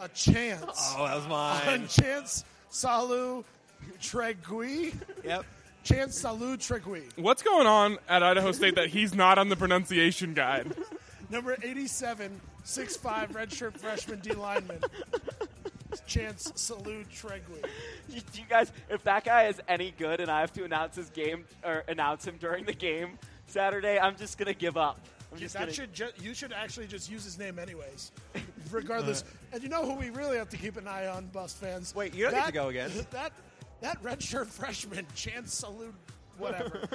a chance Oh, that was on mine. Chance Salu Tregui. yep. Chance Salu Tregui. what's going on at Idaho State that he's not on the pronunciation guide? Number 87, 6'5", redshirt freshman D lineman. Chance Salu Tregui. You, you guys, if that guy is any good and I have to announce his game or announce him during the game Saturday, I'm just gonna give up. I'm just that gonna, should ju- you should actually just use his name anyways, regardless. Uh. and you know who we really have to keep an eye on, Bust fans. Wait, you don't get to go again. That that redshirt freshman, Chance Salute, whatever.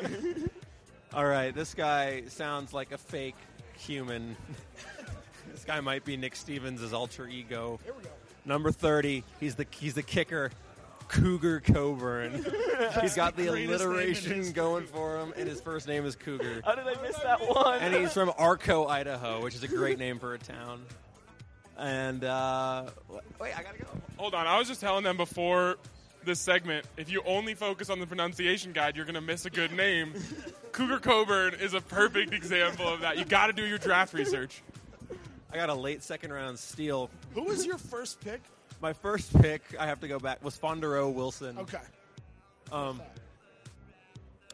All right, this guy sounds like a fake human. this guy might be Nick Stevens' alter ego. Here we go. Number 30, he's the he's the kicker. Cougar Coburn. he's got the the greatest name in alliteration going for him, and his first name is Cougar. how did I miss that one? and he's from Arco, Idaho, which is a great name for a town. And uh, wait, I gotta go. Hold on, I was just telling them before this segment, if you only focus on the pronunciation guide, you're going to miss a good name. Cougar Coburn is a perfect example of that. You got to do your draft research. I got a late second round steal. Who was your first pick? My first pick, I have to go back, was Fondero Wilson. Okay. Um,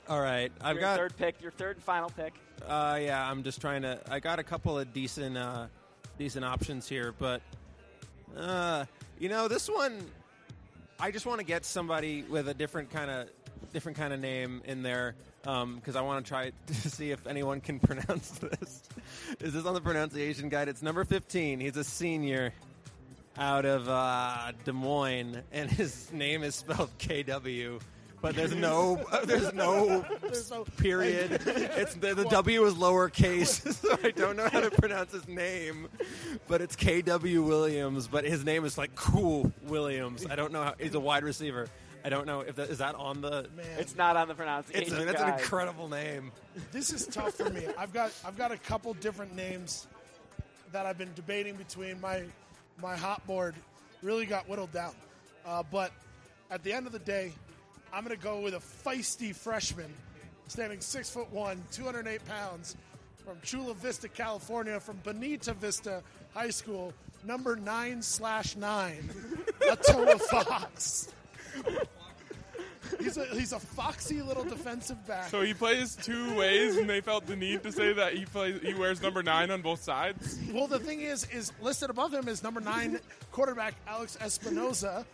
All right, I've your got third pick, your third and final pick. Uh, yeah, I'm just trying to. I got a couple of decent, uh, decent options here, but uh, you know, this one, I just want to get somebody with a different kind of, different kind of name in there because I want to try to see if anyone can pronounce this. Is this on the pronunciation guide? It's number 15. He's a senior out of uh, Des Moines, and his name is spelled KW. But there's no, there's no There's no period. It's the, the W is lowercase, so I don't know how to pronounce his name. But it's K.W. Williams, but his name is like Cool Williams. I don't know how. He's a wide receiver. I don't know if that is that on the. Man, It's not on the pronunciation It's a, that's an guide. incredible name. this is tough for me. I've got I've got a couple different names that I've been debating between. My my hot board really got whittled down, uh, but at the end of the day, I'm going to go with a feisty freshman, standing six foot one, 208 pounds, from Chula Vista, California, from Bonita Vista High School, number nine slash nine, Atoa Fox. He's a, he's a foxy little defensive back. So he plays two ways, and they felt the need to say that he plays. He wears number nine on both sides. Well, the thing is, is listed above him is number nine quarterback Alex Espinoza,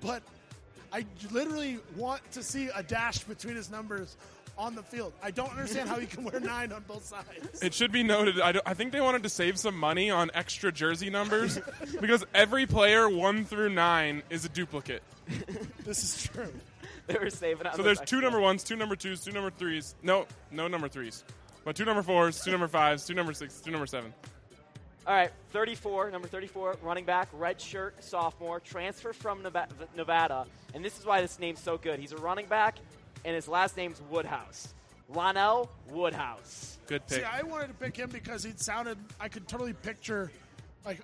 but I literally want to see a dash between his numbers on the field. I don't understand how he can wear nine on both sides. It should be noted. I, I think they wanted to save some money on extra jersey numbers because every player one through nine is a duplicate. This is true. They were saving on So there's two number ones, two number twos, two number threes. No, no number threes, but two number fours, two number fives, two number six, two number seven. All right, 34, number 34, running back, red shirt, sophomore, transfer from Nevada. And this is why this name's so good. He's a running back, and his last name's Woodhouse. Lonell Woodhouse. Good pick. See, I wanted to pick him because he sounded. I could totally picture like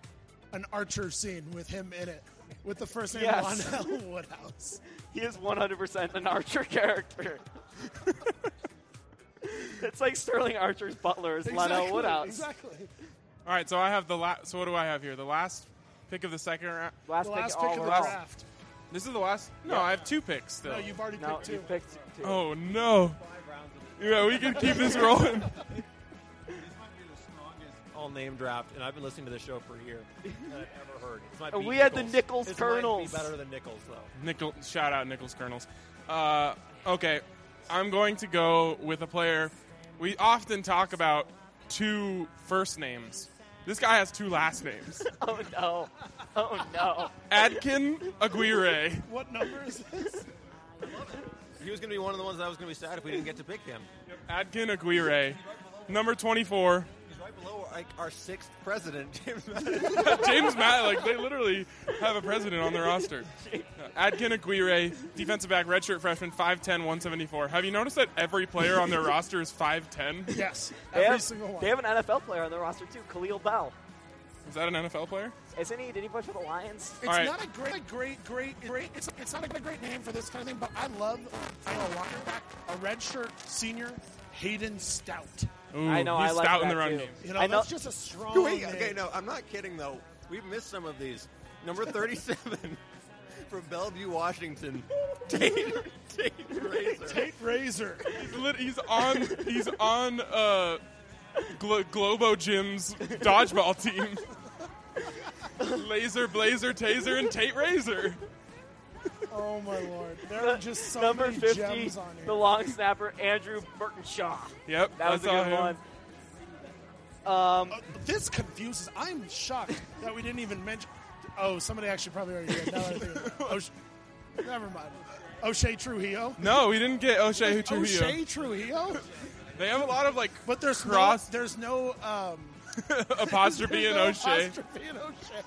an Archer scene with him in it, with the first name Yes. Lionel Woodhouse. He is 100% an Archer character. it's like Sterling Archer's butler is Lonell Exactly, Woodhouse. Exactly. All right, so I have the last. So what do I have here? The last pick of the second round. Last The pick, last pick of the around. draft. This is the last. No, Yeah. I have two picks still. No, you've already No, picked you two. picked two. oh no. Yeah, we can keep this rolling. All name draft, and I've been listening to this show for a year. that I've ever heard. This might And beat we had the Nicholls. Nicholls This Colonels. Might be better than Nicholls though. Nickel, shout out Nicholls Colonels. Uh, okay, I'm going to go with a player. We often talk about two first names. This guy has two last names. Oh, no. Oh, no. Adkin Aguirre. What number is this? He was going to be one of the ones that I was going to be sad if we didn't get to pick him. Adkin Aguirre. Number 24. He's right below like our sixth president, James James Matt, like they literally have a president on their roster. Adkin Aguirre, defensive back, redshirt freshman, 5'10", 174. Have you noticed that every player on their roster is 5'10"? Yes, They every have, single one. they have an NFL player on their roster, too, Khalil Bell. Is that an NFL player? Isn't he? Did he play for the Lions? It's All right. not a great, great, great, great. It's, it's not a great name for this kind of thing, but I love for a running a redshirt senior, Hayden Stout. Ooh, I know, He's I like stout in the run too. game. You know, I know- that's just a strong Wait, name. okay, no, I'm not kidding though. We've missed some of these. Number 37 from Bellevue, Washington. Tate, Tate Razor. Tate Razor. He's, lit- he's on. He's on uh, Glo- Globo Gym's dodgeball team. Laser, Blazer, Taser, and Tate Razor. Oh my lord, there are just so Number many 50, gems on here. the long snapper, Andrew Burtonshaw. Yep, That was a good him. one. Um, Uh, this confuses. I'm shocked that we didn't even mention. Oh, somebody actually probably already did. Now that I think of it. O'Sh- Never mind. O'Shea Trujillo. No, we didn't get O'Shea Trujillo. O'Shea Trujillo. They have a lot of like But there's Cross- no. There's no. Um, apostrophe and no O'Shea. apostrophe in O'Shea.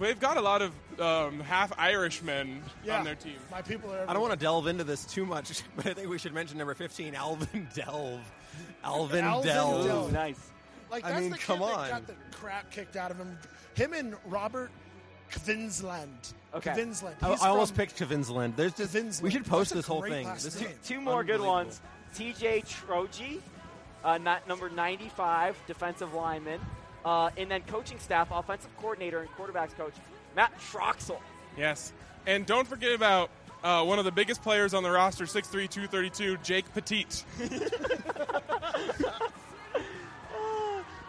They've got a lot of um, half Irishmen Yeah, on their team. My people are. I don't want to delve into this too much, but I think we should mention number 15, Alvin Delve. Alvin, Alvin Delve. Delve. ooh, nice. Like I that's mean, the come kid on. that got the crap kicked out of him. Him and Robert Kvinsland. Okay. Kvinsland. I, I almost picked Kvinsland. There's just Kvinsland. we should post That's this whole thing. This name. is Two more good ones. TJ Troji, uh, not number 95, defensive lineman. Uh, and then coaching staff, offensive coordinator and quarterbacks coach, Matt Troxel. Yes, and don't forget about uh, one of the biggest players on the roster, 6'3", 232, Jake Petite.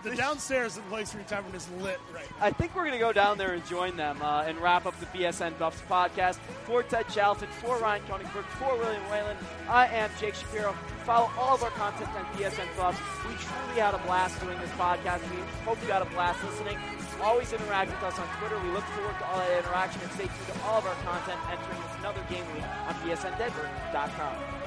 The downstairs at the Lake Street Tavern is lit right now. I think we're going to go down there and join them uh, and wrap up the BSN Buffs podcast. For Ted Chalfen, for Ryan Koenigsberg, for William Whelan, I am Jake Shapiro. Follow all of our content on BSN Buffs. We truly had a blast doing this podcast. We hope you had a blast listening. Always interact with us on Twitter. We look forward to all that interaction and stay tuned to all of our content entering this another game week on BSNDenver.com.